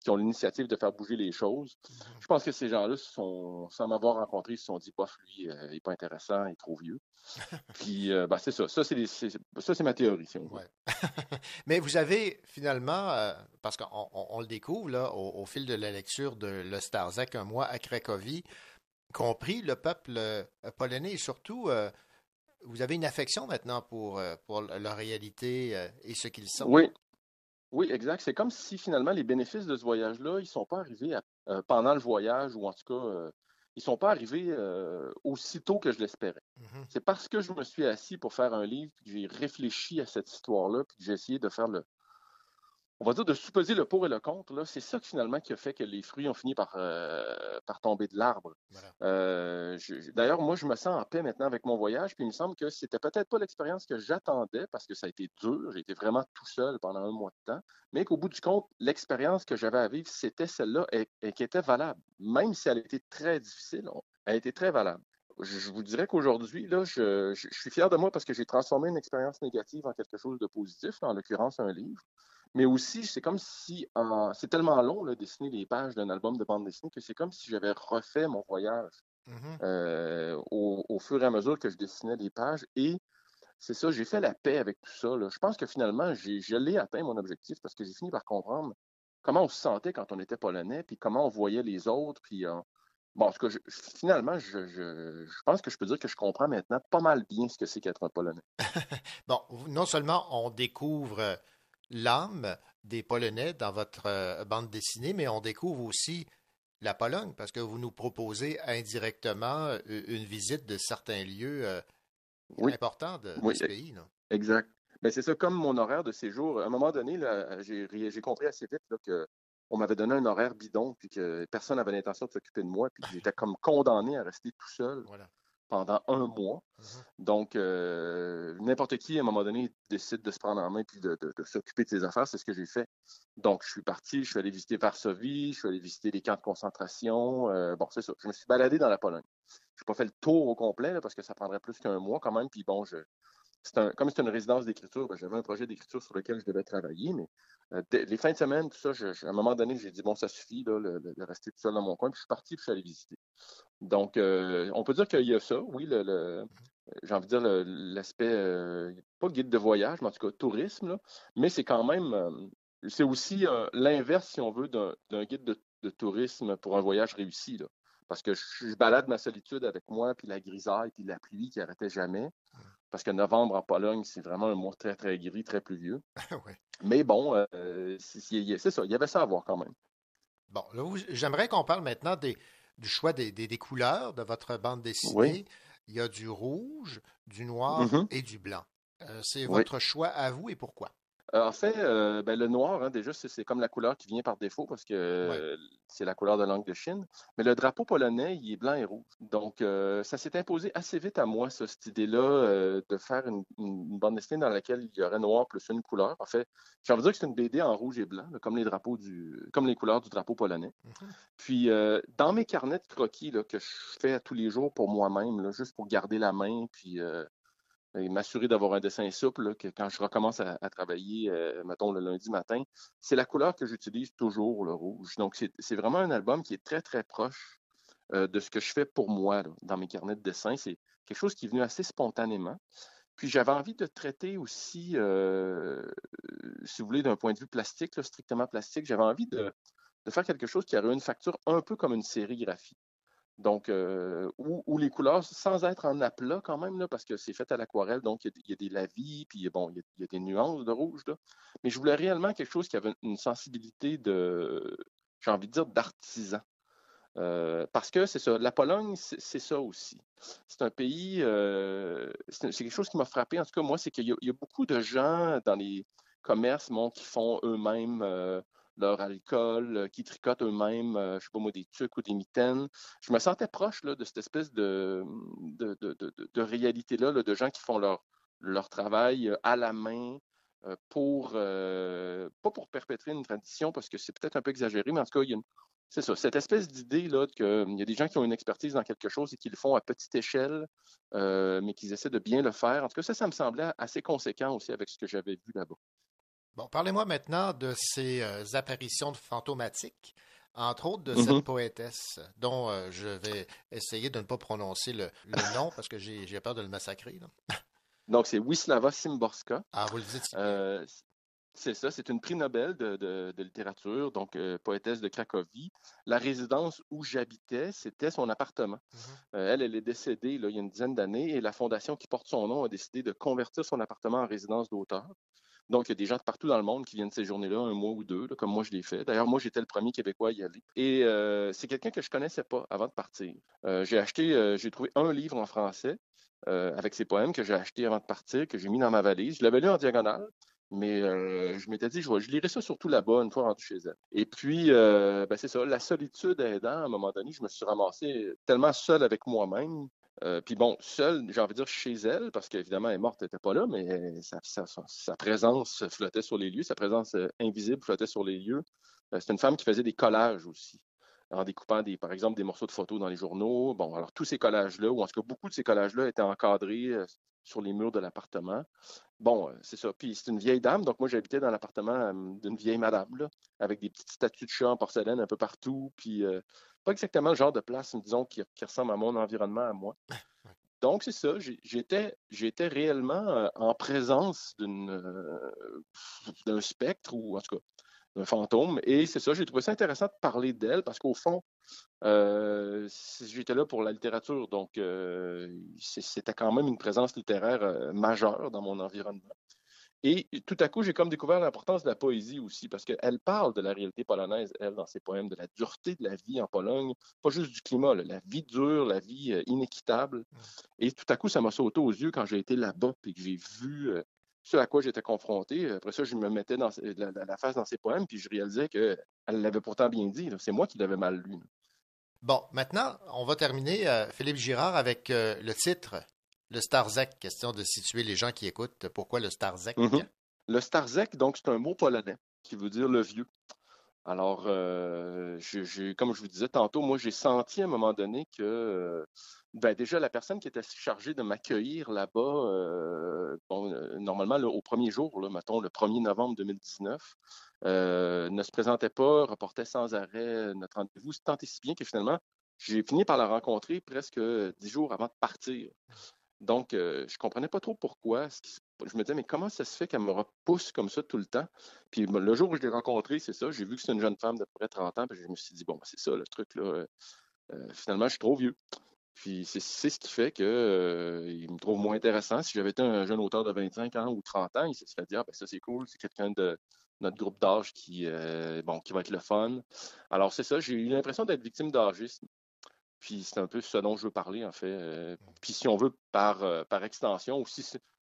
qui ont l'initiative de faire bouger les choses. Je pense que ces gens-là, sont, sans m'avoir rencontré, ils se sont dit, bof, lui, euh, il n'est pas intéressant, il est trop vieux. Puis, euh, ben, c'est ça. Ça, c'est, ma théorie, si on veut. Mais vous avez finalement, euh, parce qu'on on- on le découvre là, au, au fil de la lecture de Le Starzak, un mois à Cracovie, compris le peuple polonais et surtout, vous avez une affection maintenant pour, pour leur réalité et ce qu'ils sont. Oui. Oui, exact. C'est comme si finalement les bénéfices de ce voyage-là, ils ne sont pas arrivés à- euh, pendant le voyage ou en tout cas, euh, ils ne sont pas arrivés euh, aussitôt que je l'espérais. C'est parce que je me suis assis pour faire un livre, puis que j'ai réfléchi à cette histoire-là, puis que j'ai essayé de faire le, on va dire, de supposer le pour et le contre. Là, c'est ça que, finalement qui a fait que les fruits ont fini par, euh, par tomber de l'arbre. Euh, D'ailleurs, moi, je me sens en paix maintenant avec mon voyage, puis il me semble que c'était peut-être pas l'expérience que j'attendais parce que ça a été dur. J'ai été vraiment tout seul pendant un mois de temps, mais qu'au bout du compte, l'expérience que j'avais à vivre, c'était celle-là et, et qui était valable. Même si elle a été très difficile, elle a été très valable. Je, je vous dirais qu'aujourd'hui, là, je, je- je suis fier de moi parce que j'ai transformé une expérience négative en quelque chose de positif, en l'occurrence un livre. Mais aussi, c'est comme si, en- c'est tellement long, là, dessiner les pages d'un album de bande dessinée, que c'est comme si j'avais refait mon voyage euh, au, au fur et à mesure que je dessinais les pages. Et c'est ça, j'ai fait la paix avec tout ça. là. Je pense que finalement, j'ai, je l'ai atteint mon objectif parce que j'ai fini par comprendre comment on se sentait quand on était polonais, puis comment on voyait les autres. Puis, euh, bon, en tout cas, je- finalement, je, je- je pense que je peux dire que je comprends maintenant pas mal bien ce que c'est qu'être un polonais. Bon, non seulement on découvre euh, l'âme des Polonais dans votre euh, bande dessinée, mais on découvre aussi la Pologne parce que vous nous proposez indirectement euh, une visite de certains lieux euh, Oui. importants de, Oui, ce e- pays. Exact. Ben, c'est ça, comme mon horaire de séjour, à un moment donné, j'ai, compris assez vite là, que on m'avait donné un horaire bidon, puis que personne n'avait l'intention de s'occuper de moi, puis j'étais comme condamné à rester tout seul pendant un mois. Donc, euh, n'importe qui, à un moment donné, décide de se prendre en main puis de, de- de s'occuper de ses affaires. C'est ce que j'ai fait. Donc, je suis parti, je suis allé visiter Varsovie, je suis allé visiter les camps de concentration. Euh, bon, c'est ça. Je me suis baladé dans la Pologne. Je n'ai pas fait le tour au complet là, parce que ça prendrait plus qu'un mois quand même. Puis bon, je, c'est un- comme c'est une résidence d'écriture, ben, j'avais un projet d'écriture sur lequel je devais travailler, mais euh, les fins de semaine, tout ça, je- je- à un moment donné, j'ai dit, bon, ça suffit là, le- le- de rester tout seul dans mon coin, puis je suis parti, puis je suis allé visiter. Donc, euh, on peut dire qu'il y a ça, oui, le, le- j'ai envie de dire l'aspect, euh, pas guide de voyage, mais en tout cas tourisme, là, mais c'est quand même, euh, c'est aussi l'inverse, si on veut, d'un guide de, de tourisme pour un voyage réussi, là. Parce que je, je balade ma solitude avec moi, puis la grisaille, puis la pluie qui arrêtait jamais. Parce que novembre en Pologne, c'est vraiment un mois très, très gris, très pluvieux. Mais bon, c'est ça, il y avait ça à voir quand même. Bon, là, j'aimerais qu'on parle maintenant des, du choix des, des- des couleurs de votre bande dessinée. Oui. Il y a du rouge, du noir Mhm. et du blanc. Euh, c'est Oui. votre choix à vous et pourquoi? Euh, En fait, euh, ben, le noir, hein, déjà, c'est comme la couleur qui vient par défaut parce que euh, c'est la couleur de langue de Chine. Mais le drapeau polonais, il est blanc et rouge. Donc, euh, ça s'est imposé assez vite à moi, ça, cette idée-là, de faire une, une bande dessinée dans laquelle il y aurait noir plus une couleur. En fait, j'ai envie de dire que c'est une BD en rouge et blanc, comme les drapeaux du, comme les couleurs du drapeau polonais. Puis, euh, dans mes carnets de croquis là, que je fais tous les jours pour moi-même, juste pour garder la main, puis euh, et m'assurer d'avoir un dessin souple, là, que quand je recommence à, travailler, euh, mettons le lundi matin, c'est la couleur que j'utilise toujours, le rouge. Donc, c'est vraiment un album qui est très, très proche euh, de ce que je fais pour moi dans mes carnets de dessin. C'est quelque chose qui est venu assez spontanément. Puis j'avais envie de traiter aussi, euh, si vous voulez, d'un point de vue plastique, strictement plastique, j'avais envie de, de, faire quelque chose qui aurait une facture un peu comme une sérigraphie. Donc, euh, où, les couleurs, sans être en aplat quand même, là, parce que c'est fait à l'aquarelle, donc il y, a des lavis, puis bon, il y, a, des nuances de rouge. Là. Mais je voulais réellement quelque chose qui avait une sensibilité de, j'ai envie de dire, d'artisan. Euh, parce que c'est ça, la Pologne, c'est ça aussi. C'est un pays, euh, c'est quelque chose qui m'a frappé, en tout cas, moi, c'est qu'il y, a beaucoup de gens dans les commerces qui font eux-mêmes leur alcool, qui tricotent eux-mêmes, je ne sais pas moi, des tucs ou des mitaines. Je me sentais proche là, de cette espèce de, de, réalité-là, de gens qui font leur, leur travail à la main, pour, pas pour perpétrer une tradition, parce que c'est peut-être un peu exagéré, mais en tout cas, c'est ça, cette espèce d'idée-là qu'il y a des gens qui ont une expertise dans quelque chose et qui le font à petite échelle, euh, mais qu'ils essaient de bien le faire. En tout cas, ça, ça me semblait assez conséquent aussi avec ce que j'avais vu là-bas. Bon, parlez-moi maintenant de ces euh, apparitions fantomatiques, entre autres de cette mm-hmm. poétesse, dont euh, je vais essayer de ne pas prononcer le, nom parce que j'ai peur de le massacrer. Donc, c'est Wisława Szymborska. Ah, vous le dites. C'est ça, c'est une prix Nobel de, littérature, donc euh, poétesse de Cracovie. La résidence où j'habitais, c'était son appartement. Mhm. Euh, elle, elle est décédée il y a une dizaine d'années et la fondation qui porte son nom a décidé de convertir son appartement en résidence d'auteur. Donc, il y a des gens de partout dans le monde qui viennent ces journées-là, un mois ou deux, comme moi je l'ai fait. D'ailleurs, moi, j'étais le premier Québécois à y aller. Et euh, c'est quelqu'un que je connaissais pas avant de partir. j'ai acheté, j'ai trouvé un livre en français avec ses poèmes que j'ai acheté avant de partir, que j'ai mis dans ma valise. Je l'avais lu en diagonale. Mais euh, je m'étais dit, je, je, lirai ça surtout là-bas une fois rendu chez elle. Et puis, euh, ben c'est ça, la solitude aidant, à un moment donné, je me suis ramassé tellement seul avec moi-même. Euh, puis bon, seul, j'ai envie de dire chez elle, parce qu'évidemment, elle est morte, elle n'était pas là, mais sa, présence flottait sur les lieux, sa présence invisible flottait sur les lieux. C'était une femme qui faisait des collages aussi en découpant des, par exemple des morceaux de photos dans les journaux. Bon, alors tous ces collages-là, ou en tout cas beaucoup de ces collages-là étaient encadrés sur les murs de l'appartement. Bon, euh, c'est ça. Puis c'est une vieille dame, donc moi j'habitais dans l'appartement euh, d'une vieille madame, là, avec des petites statues de chat en porcelaine un peu partout, puis euh, pas exactement le genre de place, disons, qui, ressemble à mon environnement, à moi. Donc, c'est ça, j'étais, j'étais réellement en présence d'un spectre, ou en tout cas, d'un fantôme. Et c'est ça, j'ai trouvé ça intéressant de parler d'elle parce qu'au fond, euh, j'étais là pour la littérature, donc euh, c'était quand même une présence littéraire euh, majeure dans mon environnement. Et tout à coup, j'ai comme découvert l'importance de la poésie aussi, parce qu'elle parle de la réalité polonaise, elle, dans ses poèmes, de la dureté de la vie en Pologne, pas juste du climat, la vie dure, la vie inéquitable. Mmh. Et tout à coup, ça m'a sauté aux yeux quand j'ai été là-bas, et que j'ai vu ce à quoi j'étais confronté. Après ça, je me mettais dans la, face dans ses poèmes, puis je réalisais qu'elle l'avait pourtant bien dit. C'est moi qui l'avais mal lu. Bon, maintenant, on va terminer, euh, Philippe Girard, avec euh, le titre, le Starzek. Question de situer les gens qui écoutent. Pourquoi le Starzek? Mm-hmm. Le Starzek, donc, c'est un mot polonais qui veut dire le vieux. Alors, euh, comme je vous disais tantôt, moi, j'ai senti à un moment donné que ben déjà, la personne qui était chargée de m'accueillir là-bas, euh, euh, normalement, au premier jour, mettons le 1er novembre 2019, euh, ne se présentait pas, reportait sans arrêt notre rendez-vous, tant et si bien que finalement, j'ai fini par la rencontrer presque dix jours avant de partir. Donc, je ne comprenais pas trop pourquoi. Je me disais, mais comment ça se fait qu'elle me repousse comme ça tout le temps? Puis le jour où je l'ai rencontrée, c'est ça, j'ai vu que c'est une jeune femme d'à peu près 30 ans, puis je me suis dit, bon, ben, c'est ça le truc, là. finalement, je suis trop vieux. Puis c'est ce qui fait qu'il euh, me trouve moins intéressant. Si j'avais été un jeune auteur de 25 ans ou 30 ans, il se serait dit ah, ben ça c'est cool, c'est quelqu'un de notre groupe d'âge qui, euh, bon, qui va être le fun. Alors c'est ça, j'ai eu l'impression d'être victime d'âgisme. Puis c'est un peu ce dont je veux parler, en fait. Euh, puis si on veut, par, par extension, ou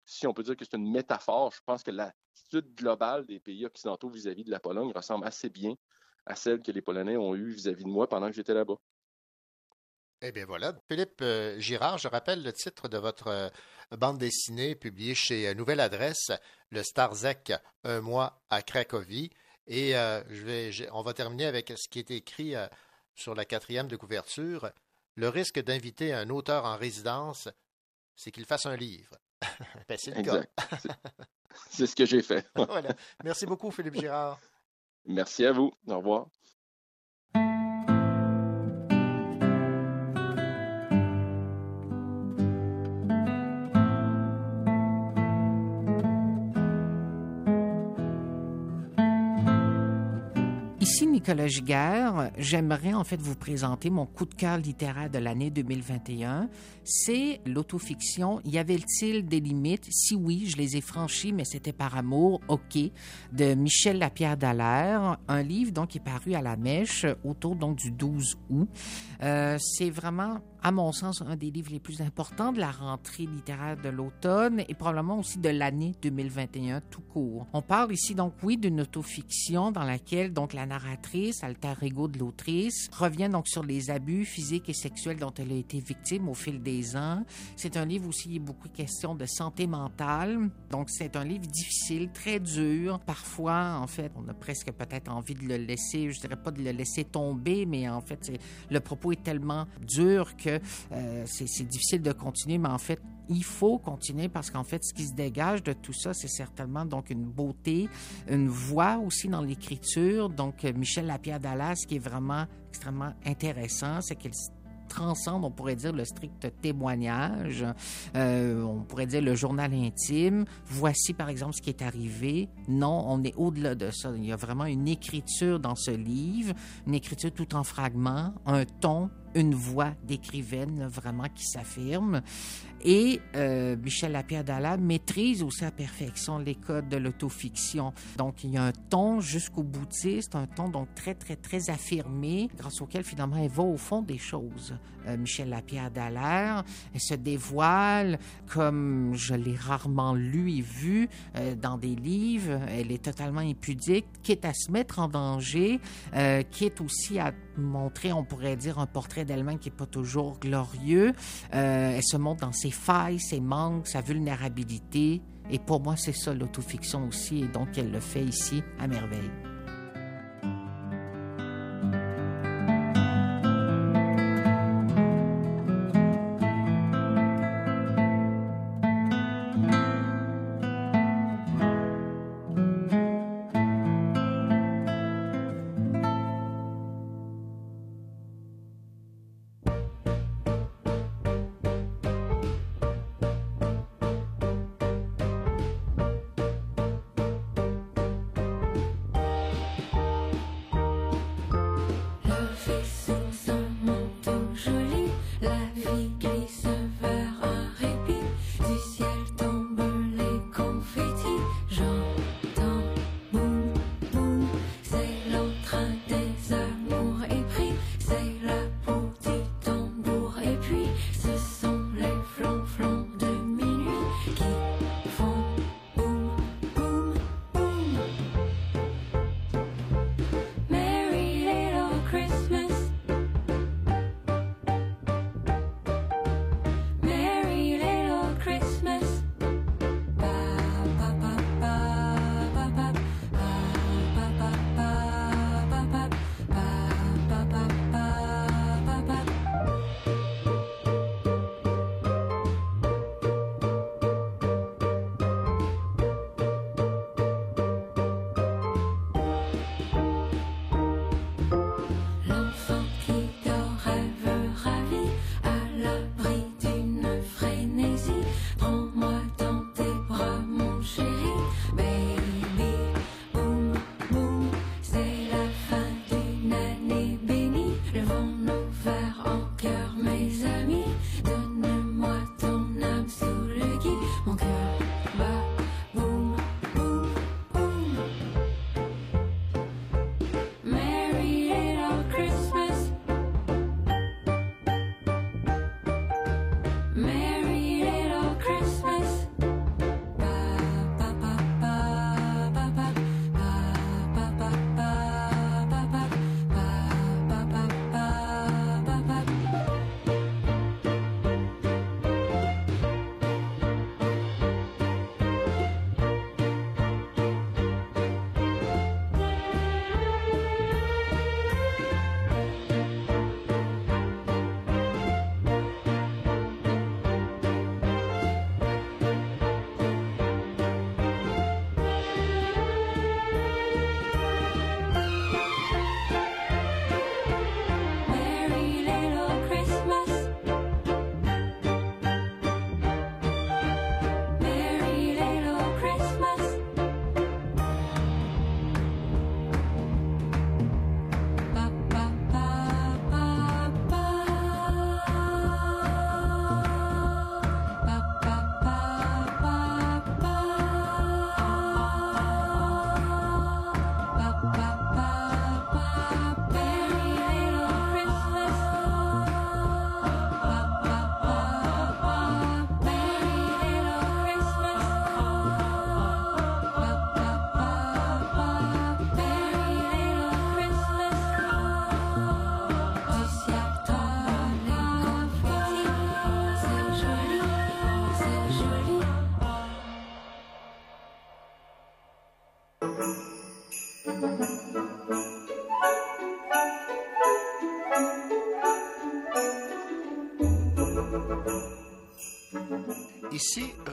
si, on peut dire que c'est une métaphore, je pense que l'attitude globale des pays occidentaux vis-à-vis de la Pologne ressemble assez bien à celle que les Polonais ont eue vis-à-vis de moi pendant que j'étais là-bas. Eh bien voilà. Philippe euh, Girard, je rappelle le titre de votre euh, bande dessinée publiée chez euh, Nouvelle Adresse, Le Starzek, un mois à Cracovie. Et je vais, on va terminer avec ce qui est écrit sur la quatrième de couverture. Le risque d'inviter un auteur en résidence, c'est qu'il fasse un livre. ben, c'est le cas. c'est ce que j'ai fait. voilà. Merci beaucoup, Philippe Girard. Merci à vous. Au revoir. Nicolas Giguère. J'aimerais en fait vous présenter mon coup de cœur littéraire de l'année 2021. C'est l'autofiction Y avait-il des limites? Si oui, je les ai franchies, mais c'était par amour. Ok, de Michel Lapierre Dallaire, un livre donc qui est paru à la Mèche autour donc du 12 août. Euh, c'est vraiment à mon sens, un des livres les plus importants de la rentrée littéraire de l'automne et probablement aussi de l'année 2021 tout court. On parle ici donc, oui, d'une autofiction dans laquelle donc la narratrice, alter ego de l'autrice, revient donc sur les abus physiques et sexuels dont elle a été victime au fil des ans. C'est un livre aussi, il y a beaucoup question de santé mentale. Donc, c'est un livre difficile, très dur. Parfois, en fait, on a presque peut-être envie de le laisser, je dirais pas de le laisser tomber, mais en fait, le propos est tellement dur que euh, c'est difficile de continuer, mais en fait, il faut continuer parce qu'en fait, ce qui se dégage de tout ça, c'est certainement donc une beauté, une voix aussi dans l'écriture. Donc, Michel Lapierre Dallas, qui est vraiment extrêmement intéressant, c'est qu'elle transcende, on pourrait dire, le strict témoignage, euh, on pourrait dire le journal intime. Voici, par exemple, ce qui est arrivé. Non, on est au-delà de ça. Il y a vraiment une écriture dans ce livre, une écriture tout en fragments, un ton une voix d'écrivaine vraiment qui s'affirme. Et euh, Michel Lapierre Dalla maîtrise aussi à perfection les codes de l'autofiction. Donc, il y a un ton jusqu'au boutiste, un ton donc très, très, très affirmé, grâce auquel finalement elle va au fond des choses. Euh, Michel Lapierre Dallaire, se dévoile comme je l'ai rarement lu et vu euh, dans des livres. Elle est totalement impudique, quitte à se mettre en danger, quitte aussi à montrer, on pourrait dire, un portrait d'elle-même qui n'est pas toujours glorieux. elle se montre dans ses failles, ses manques, sa vulnérabilité. Et pour moi, c'est ça l'autofiction aussi, et donc elle le fait ici à merveille.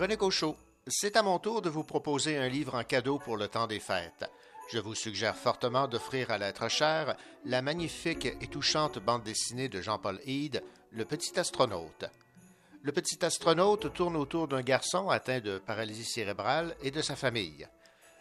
René Cochot. C'est à mon tour de vous proposer un livre en cadeau pour le temps des fêtes. Je vous suggère fortement d'offrir à l'être cher la magnifique et touchante bande dessinée de Jean-Paul Hyde, Le Petit Astronaute. Le Petit Astronaute tourne autour d'un garçon atteint de paralysie cérébrale et de sa famille.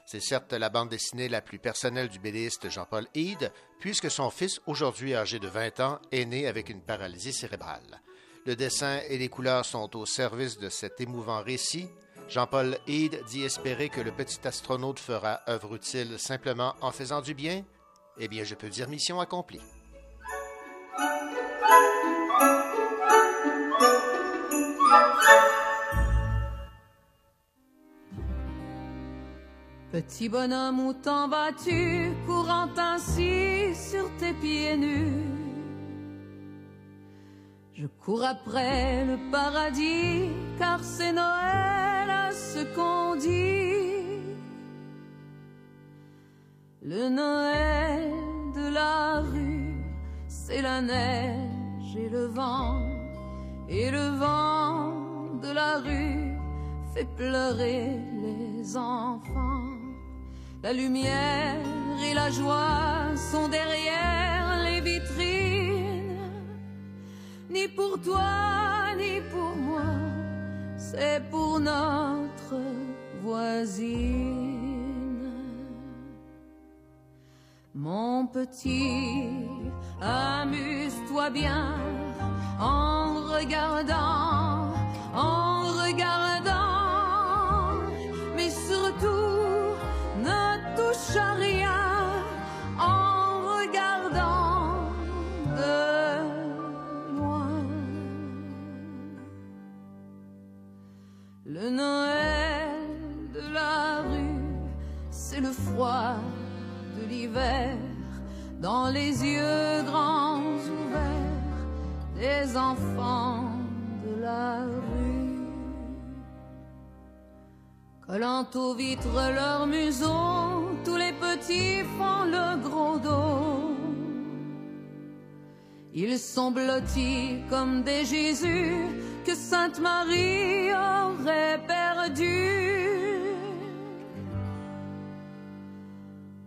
C'est certes la bande dessinée la plus personnelle du bédéiste Jean-Paul Hyde, puisque son fils, aujourd'hui âgé de 20 ans, est né avec une paralysie cérébrale. Le dessin et les couleurs sont au service de cet émouvant récit. Jean-Paul Hyde dit espérer que le petit astronaute fera œuvre utile simplement en faisant du bien. Eh bien, je peux dire mission accomplie. Petit bonhomme, où t'en vas-tu, courant ainsi sur tes pieds nus Je cours après le paradis, car c'est Noël à ce qu'on dit. Le Noël de la rue, c'est la neige et le vent, et le vent de la rue fait pleurer les enfants. La lumière et la joie sont derrière les vitrines. Ni pour toi, ni pour moi, c'est pour notre voisine. Mon petit, amuse-toi bien en regardant, en regardant, mais surtout ne touche à rien Le Noël de la rue, c'est le froid de l'hiver dans les yeux grands ouverts des enfants de la rue. Collant aux vitres leurs museaux, tous les petits font le gros dos. Ils sont blottis comme des Jésus que Sainte Marie aurait perdu.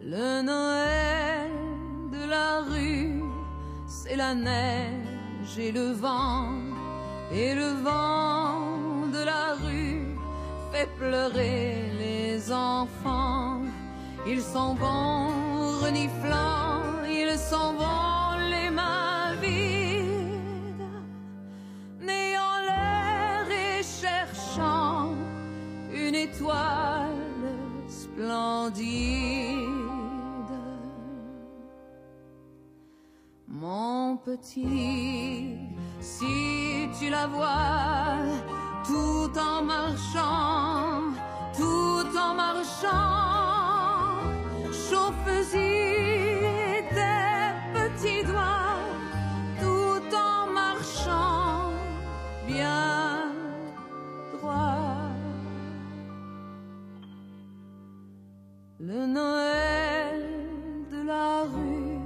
Le Noël de la rue, c'est la neige et le vent, et le vent de la rue fait pleurer les enfants. Ils s'en vont reniflant, ils s'en vont étoile splendide. Mon petit, si tu la vois, tout en marchant, tout en marchant, chauffe-y Le Noël de la rue,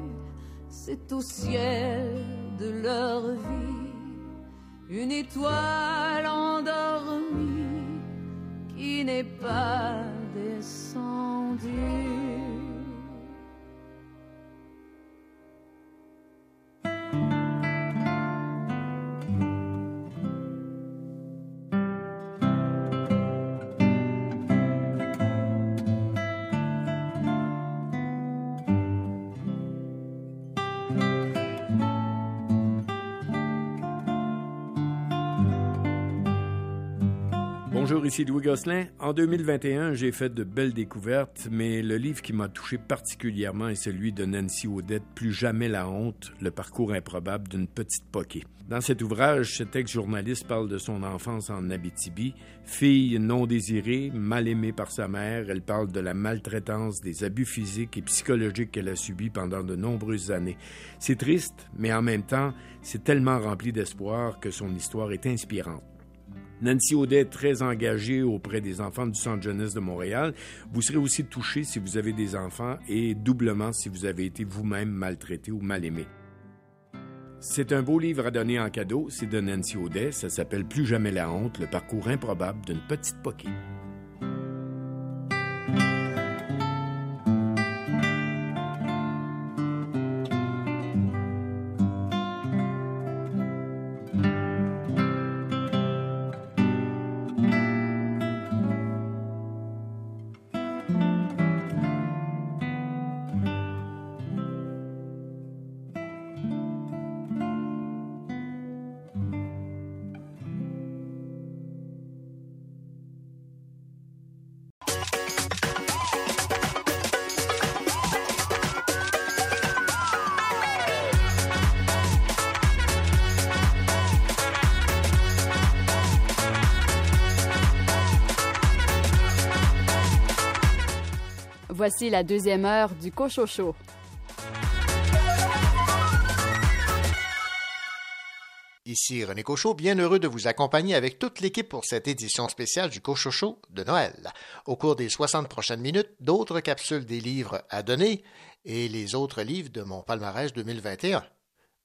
c'est au ciel de leur vie une étoile endormie qui n'est pas descendue. Bonjour, ici Louis Gosselin. En 2021, j'ai fait de belles découvertes, mais le livre qui m'a touché particulièrement est celui de Nancy Odette, Plus jamais la honte, le parcours improbable d'une petite poquée. Dans cet ouvrage, cet ex-journaliste parle de son enfance en Abitibi. Fille non désirée, mal aimée par sa mère, elle parle de la maltraitance, des abus physiques et psychologiques qu'elle a subis pendant de nombreuses années. C'est triste, mais en même temps, c'est tellement rempli d'espoir que son histoire est inspirante. Nancy Audet est très engagée auprès des enfants du Centre jeunesse de Montréal. Vous serez aussi touché si vous avez des enfants et doublement si vous avez été vous-même maltraité ou mal aimé. C'est un beau livre à donner en cadeau. C'est de Nancy Audet. Ça s'appelle Plus jamais la honte, le parcours improbable d'une petite poquée. Voici la deuxième heure du Cochocho. Ici René Cochot, bien heureux de vous accompagner avec toute l'équipe pour cette édition spéciale du Cochocho de Noël. Au cours des 60 prochaines minutes, d'autres capsules des livres à donner et les autres livres de mon palmarès 2021.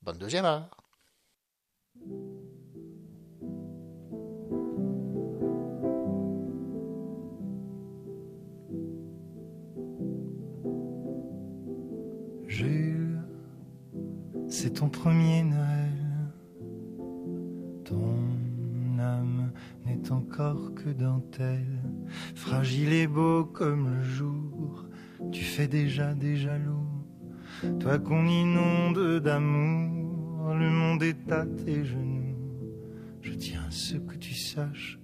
Bonne deuxième heure. Jules, c'est ton premier Noël. Ton âme n'est encore que dentelle, fragile et beau comme le jour. Tu fais déjà des jaloux, toi qu'on inonde d'amour. Le monde est à tes genoux. Je tiens à ce que tu saches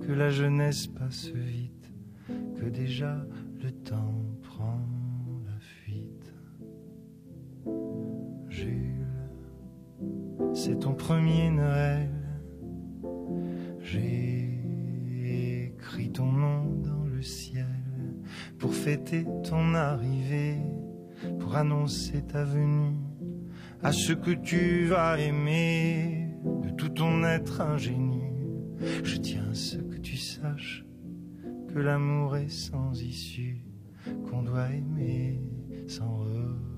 que la jeunesse passe vite, que déjà le temps prend c'est ton premier Noël. J'ai écrit ton nom dans le ciel pour fêter ton arrivée, pour annoncer ta venue à ce que tu vas aimer de tout ton être ingénu. Je tiens à ce que tu saches que l'amour est sans issue, qu'on doit aimer sans retenue.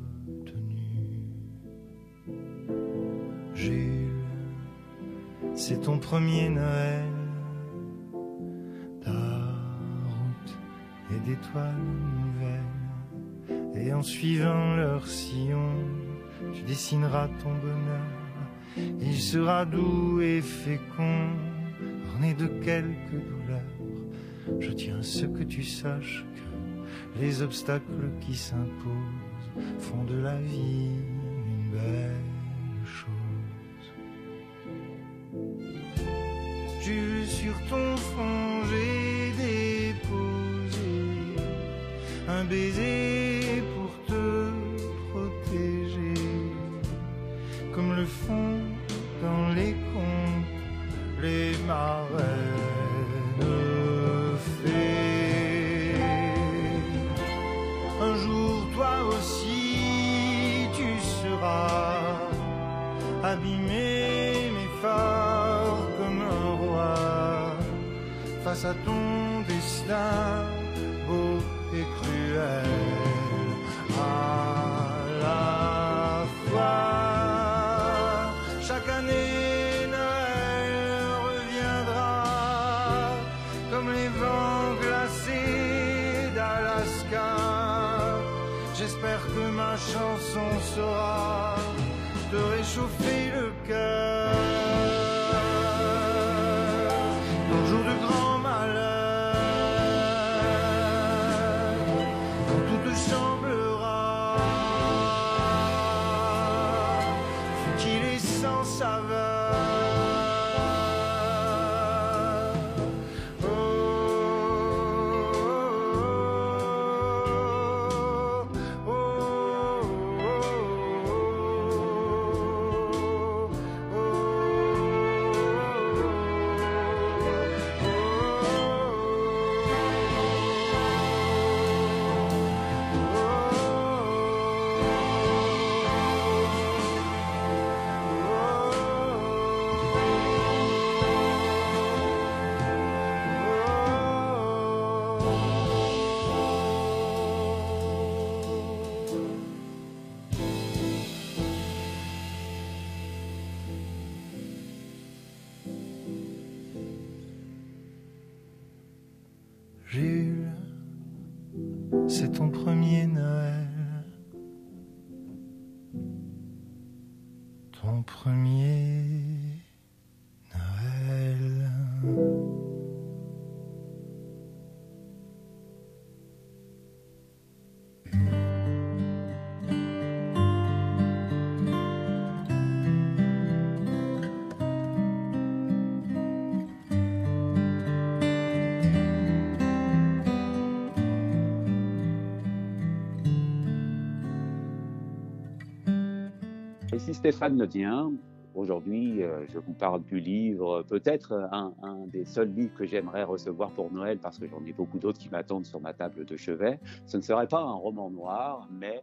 Jules, c'est ton premier Noël. Ta route est d'étoiles nouvelles. Et en suivant leur sillon, tu dessineras ton bonheur. Il sera doux et fécond, orné de quelques douleurs. Je tiens ce que tu saches que les obstacles qui s'imposent font de la vie une belle Sur ton front, j'ai déposé un baiser pour te protéger, comme le font dans les contes les marraines fées. Un jour, toi aussi, tu seras abîmé, mais fort face à ton destin beau et cruel. À la fois, chaque année Noël reviendra comme les vents glacés d'Alaska. J'espère que ma chanson saura te réchauffer futile et sans saveur. Ton premier Ici Stéphane Ledien. Aujourd'hui, euh, je vous parle du livre, peut-être un, un des seuls livres que j'aimerais recevoir pour Noël, parce que j'en ai beaucoup d'autres qui m'attendent sur ma table de chevet. Ce ne serait pas un roman noir, mais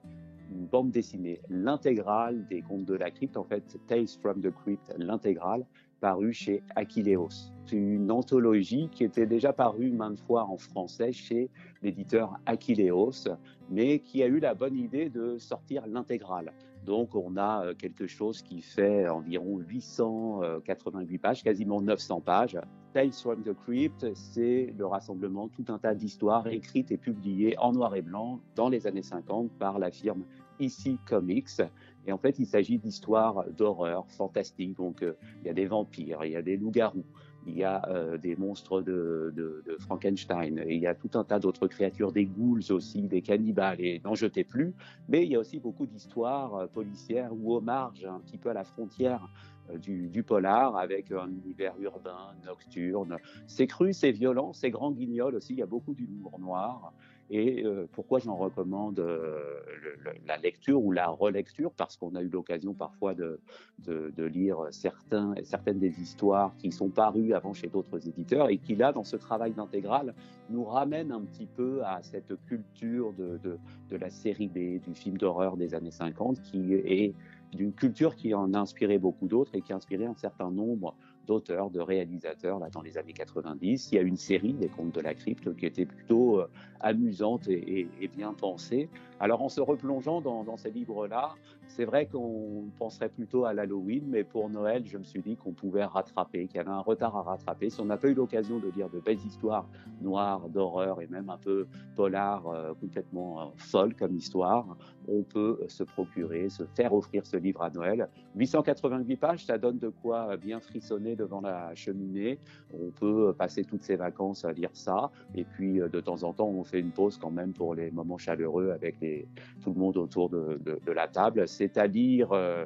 une bande dessinée, l'intégrale des contes de la crypte, en fait, Tales from the Crypt, l'intégrale, parue chez Aquileos. C'est une anthologie qui était déjà parue maintes fois en français chez l'éditeur Aquileos, mais qui a eu la bonne idée de sortir l'intégrale. Donc, on a euh, quelque chose qui fait environ 888 pages, quasiment 900 pages. Tales from the Crypt, c'est le rassemblement tout un tas d'histoires écrites et publiées en noir et blanc dans les années 50 par la firme EC Comics. Et en fait, il s'agit d'histoires d'horreur fantastiques. Donc, euh, il y a des vampires, il y a des loups-garous, il y a euh, des monstres de, de, de, Frankenstein, il y a tout un tas d'autres créatures, des ghouls aussi, des cannibales, et n'en jetez plus. Mais il y a aussi beaucoup d'histoires euh, policières ou au marge, un petit peu à la frontière euh, du, du, polar, avec un univers urbain, nocturne. C'est cru, c'est violent, c'est grand guignol aussi, il y a beaucoup d'humour noir. Et euh, pourquoi j'en recommande euh, la lecture ou la relecture? Parce qu'on a eu l'occasion parfois de, lire certaines des histoires qui sont parues avant chez d'autres éditeurs et qui, là, dans ce travail d'intégral, nous ramènent un petit peu à cette culture de, de la série B, du film d'horreur des années 50, qui est d'une culture qui en a inspiré beaucoup d'autres et qui a inspiré un certain nombre d'auteurs, de réalisateurs là dans les années 90. Il y a une série, Les Contes de la Crypte, qui était plutôt euh, amusante et, bien pensée. Alors en se replongeant dans, ces livres-là, c'est vrai qu'on penserait plutôt à l'Halloween, mais pour Noël, je me suis dit qu'on pouvait rattraper, qu'il y avait un retard à rattraper. Si on n'a pas eu l'occasion de lire de belles histoires noires, d'horreur et même un peu polar, euh, complètement euh, folles comme histoire, on peut se procurer, se faire offrir ce livre à Noël. 888 pages, ça donne de quoi bien frissonner devant la cheminée. On peut passer toutes ses vacances à lire ça. Et puis, de temps en temps, on fait une pause quand même pour les moments chaleureux avec les, tout le monde autour de, la table. C'est à lire, euh,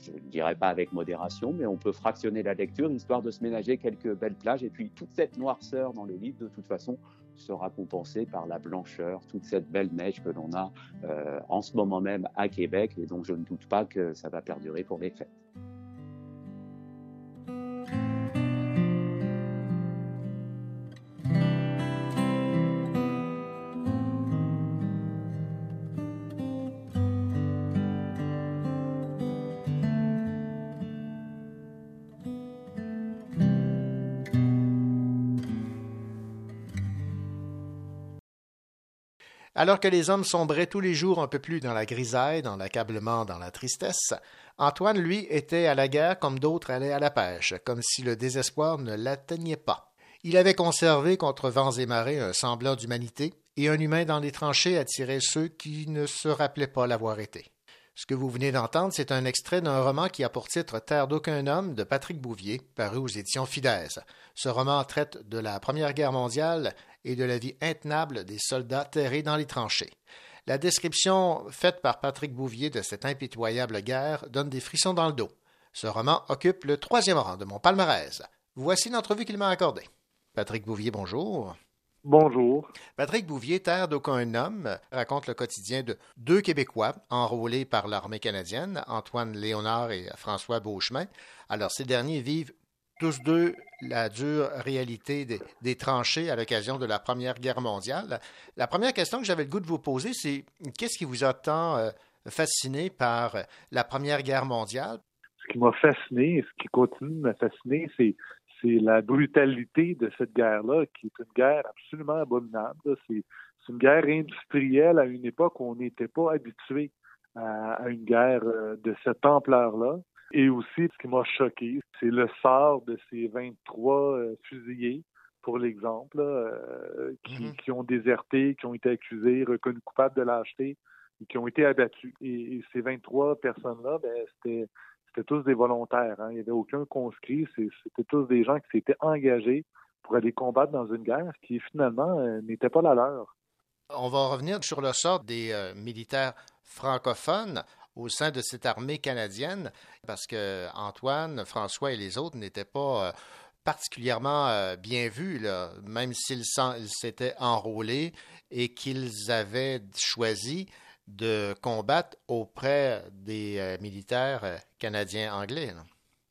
je ne dirais pas avec modération, mais on peut fractionner la lecture, histoire de se ménager quelques belles plages. Et puis, toute cette noirceur dans le livre, de toute façon, sera compensée par la blancheur, toute cette belle neige que l'on a euh, en ce moment même à Québec. Et donc, je ne doute pas que ça va perdurer pour les fêtes. Alors que les hommes sombraient tous les jours un peu plus dans la grisaille, dans l'accablement, dans la tristesse, Antoine, lui, était à la guerre comme d'autres allaient à la pêche, comme si le désespoir ne l'atteignait pas. Il avait conservé contre vents et marées un semblant d'humanité, et un humain dans les tranchées attirait ceux qui ne se rappelaient pas l'avoir été. Ce que vous venez d'entendre, c'est un extrait d'un roman qui a pour titre Terre d'aucun homme de Patrick Bouvier, paru aux éditions Fidesz. Ce roman traite de la Première Guerre mondiale et de la vie intenable des soldats terrés dans les tranchées. La description faite par Patrick Bouvier de cette impitoyable guerre donne des frissons dans le dos. Ce roman occupe le troisième rang de mon palmarès. Voici l'entrevue qu'il m'a accordée. Patrick Bouvier, bonjour. Bonjour. Patrick Bouvier, Terre d'aucun homme, raconte le quotidien de deux Québécois enrôlés par l'armée canadienne, Antoine Léonard et François Beauchemin. Alors, ces derniers vivent tous deux la dure réalité des, tranchées à l'occasion de la Première Guerre mondiale. La première question que j'avais le goût de vous poser, c'est qu'est-ce qui vous a tant euh, fasciné par la Première Guerre mondiale? Ce qui m'a fasciné et ce qui continue de me fasciner, c'est la brutalité de cette guerre-là, qui est une guerre absolument abominable. C'est une guerre industrielle à une époque où on n'était pas habitué à, à, une guerre euh, de cette ampleur-là. Et aussi, ce qui m'a choqué, c'est le sort de ces 23 euh, fusillés pour l'exemple, euh, qui, qui, ont déserté, qui ont été accusés, reconnus coupables de lâcheté et qui ont été abattus. Et, ces 23 personnes-là, ben, c'était c'était tous des volontaires. Hein. Il n'y avait aucun conscrit. C'était tous des gens qui s'étaient engagés pour aller combattre dans une guerre qui finalement euh, n'était pas la leur. On va revenir sur le sort des euh, militaires francophones au sein de cette armée canadienne, parce que Antoine, François et les autres n'étaient pas euh, particulièrement bien vus, même s'ils s'étaient enrôlés et qu'ils avaient choisi de combattre auprès des militaires canadiens anglais.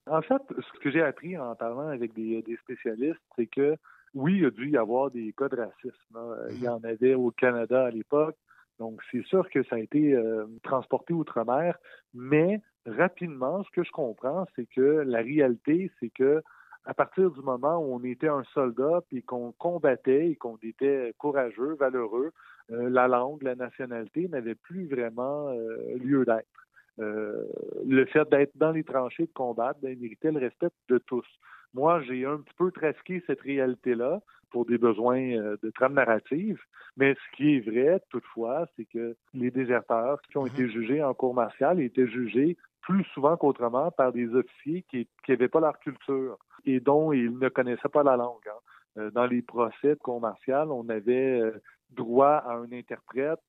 En fait, ce que j'ai appris en parlant avec des, spécialistes, c'est que oui, il y a dû y avoir des cas de racisme. Il y en avait au Canada à l'époque. Donc, c'est sûr que ça a été euh, transporté outre-mer, mais rapidement, ce que je comprends, c'est que la réalité, c'est que à partir du moment où on était un soldat puis qu'on combattait et qu'on était courageux, valeureux, euh, la langue, la nationalité n'avait plus vraiment euh, lieu d'être. Le fait d'être dans les tranchées, de combattre, méritait le respect de tous. Moi, j'ai un petit peu trasqué cette réalité-là pour des besoins euh, de trame narrative, mais ce qui est vrai, toutefois, c'est que les déserteurs qui ont été mhm. jugés en cour martiale étaient jugés plus souvent qu'autrement par des officiers qui n'avaient pas leur culture et dont ils ne connaissaient pas la langue. Hein. Euh, dans les procès de cour martiale, on avait droit à un interprète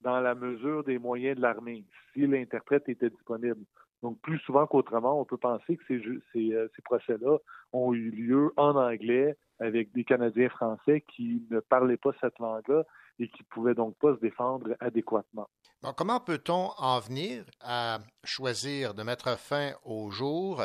dans la mesure des moyens de l'armée, si l'interprète était disponible. Donc, plus souvent qu'autrement, on peut penser que ces, ces, euh, ces procès-là ont eu lieu en anglais avec des Canadiens français qui ne parlaient pas cette langue-là et qui ne pouvaient donc pas se défendre adéquatement. comment peut-on en venir à choisir de mettre fin au jour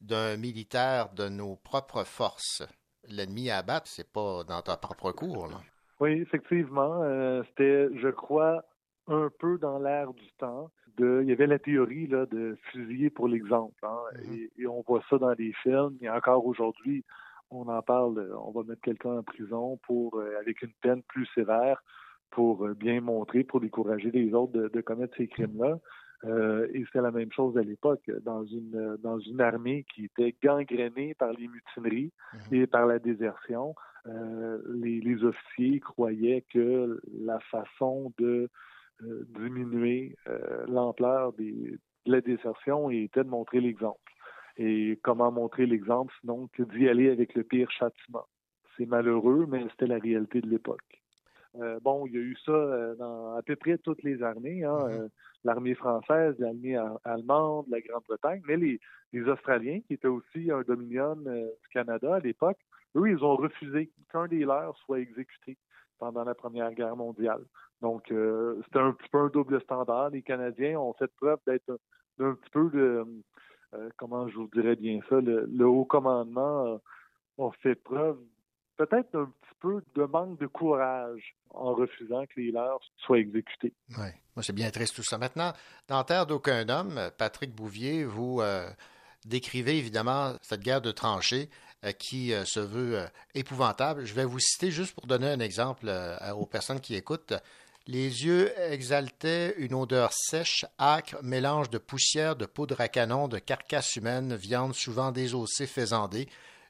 d'un militaire de nos propres forces? L'ennemi à abattre, c'est pas dans ta propre cour, là. Oui, effectivement. Euh, c'était, je crois, un peu dans l'air du temps. De, il y avait la théorie là, de fusiller pour l'exemple. Hein, mm-hmm. et, on voit ça dans les films. Et encore aujourd'hui, on en parle. On va mettre quelqu'un en prison pour euh, avec une peine plus sévère pour euh, bien montrer, pour décourager les autres de, commettre ces crimes-là. Euh, et c'est la même chose à l'époque, dans une dans une armée qui était gangrénée par les mutineries mm-hmm. et par la désertion. les, les, officiers croyaient que la façon de euh, diminuer euh, l'ampleur de la désertion était de montrer l'exemple. Et comment montrer l'exemple sinon que d'y aller avec le pire châtiment. C'est malheureux, mais c'était la réalité de l'époque. Euh, bon, il y a eu ça dans à peu près toutes les armées, hein, mm-hmm. l'armée française, l'armée allemande, la Grande-Bretagne, mais les, les, Australiens, qui étaient aussi un dominion du Canada à l'époque, eux, ils ont refusé qu'un des leurs soit exécuté pendant la Première Guerre mondiale. Donc, euh, c'était un petit peu un double standard. Les Canadiens ont fait preuve d'être un, petit peu de, euh, comment je vous dirais bien ça, le, haut commandement a fait preuve peut-être un petit peu de manque de courage en refusant que les leurs soient exécutés. Oui, moi c'est bien triste tout ça. Maintenant, dans Terre d'aucun homme, Patrick Bouvier, vous euh, décrivez évidemment cette guerre de tranchées euh, qui se veut épouvantable. Je vais vous citer juste pour donner un exemple aux personnes qui écoutent. Les yeux exaltaient une odeur sèche, âcre, mélange de poussière, de poudre à canon, de carcasse humaine, viande souvent désossée, faisandée,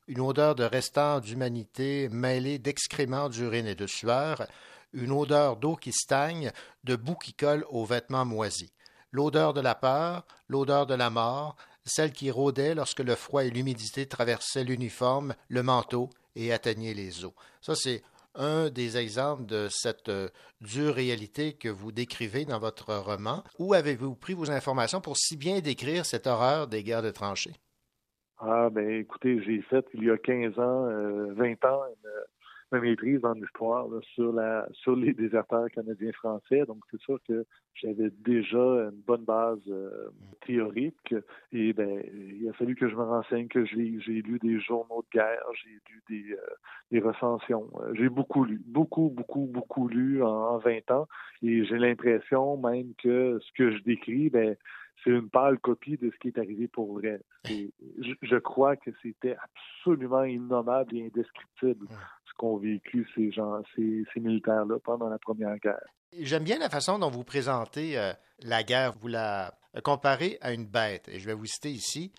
une odeur de restant d'humanité mêlée d'excréments, d'urine et de sueur, une odeur d'eau qui stagne, de boue qui colle aux vêtements moisis, l'odeur de la peur, l'odeur de la mort, celle qui rôdait lorsque le froid et l'humidité traversaient l'uniforme, le manteau et atteignaient les os. Ça, c'est un des exemples de cette euh, dure réalité que vous décrivez dans votre roman. Où avez-vous pris vos informations pour si bien décrire cette horreur des guerres de tranchées? Ah, ben écoutez, j'ai fait il y a 15 ans, 20 euh, ans, ma maîtrise en histoire sur la sur les déserteurs canadiens français. Donc c'est sûr que j'avais déjà une bonne base euh, théorique et ben il a fallu que je me renseigne, que j'ai lu des journaux de guerre, j'ai lu des, euh, recensions. J'ai beaucoup lu, beaucoup, beaucoup, beaucoup lu en, en 20 ans et j'ai l'impression même que ce que je décris, ben c'est une pâle copie de ce qui est arrivé pour vrai. Je, crois que c'était absolument innommable et indescriptible ce qu'ont vécu ces gens, ces, militaires-là pendant la Première Guerre. J'aime bien la façon dont vous présentez euh, la guerre. Vous la comparez à une bête. Et je vais vous citer ici.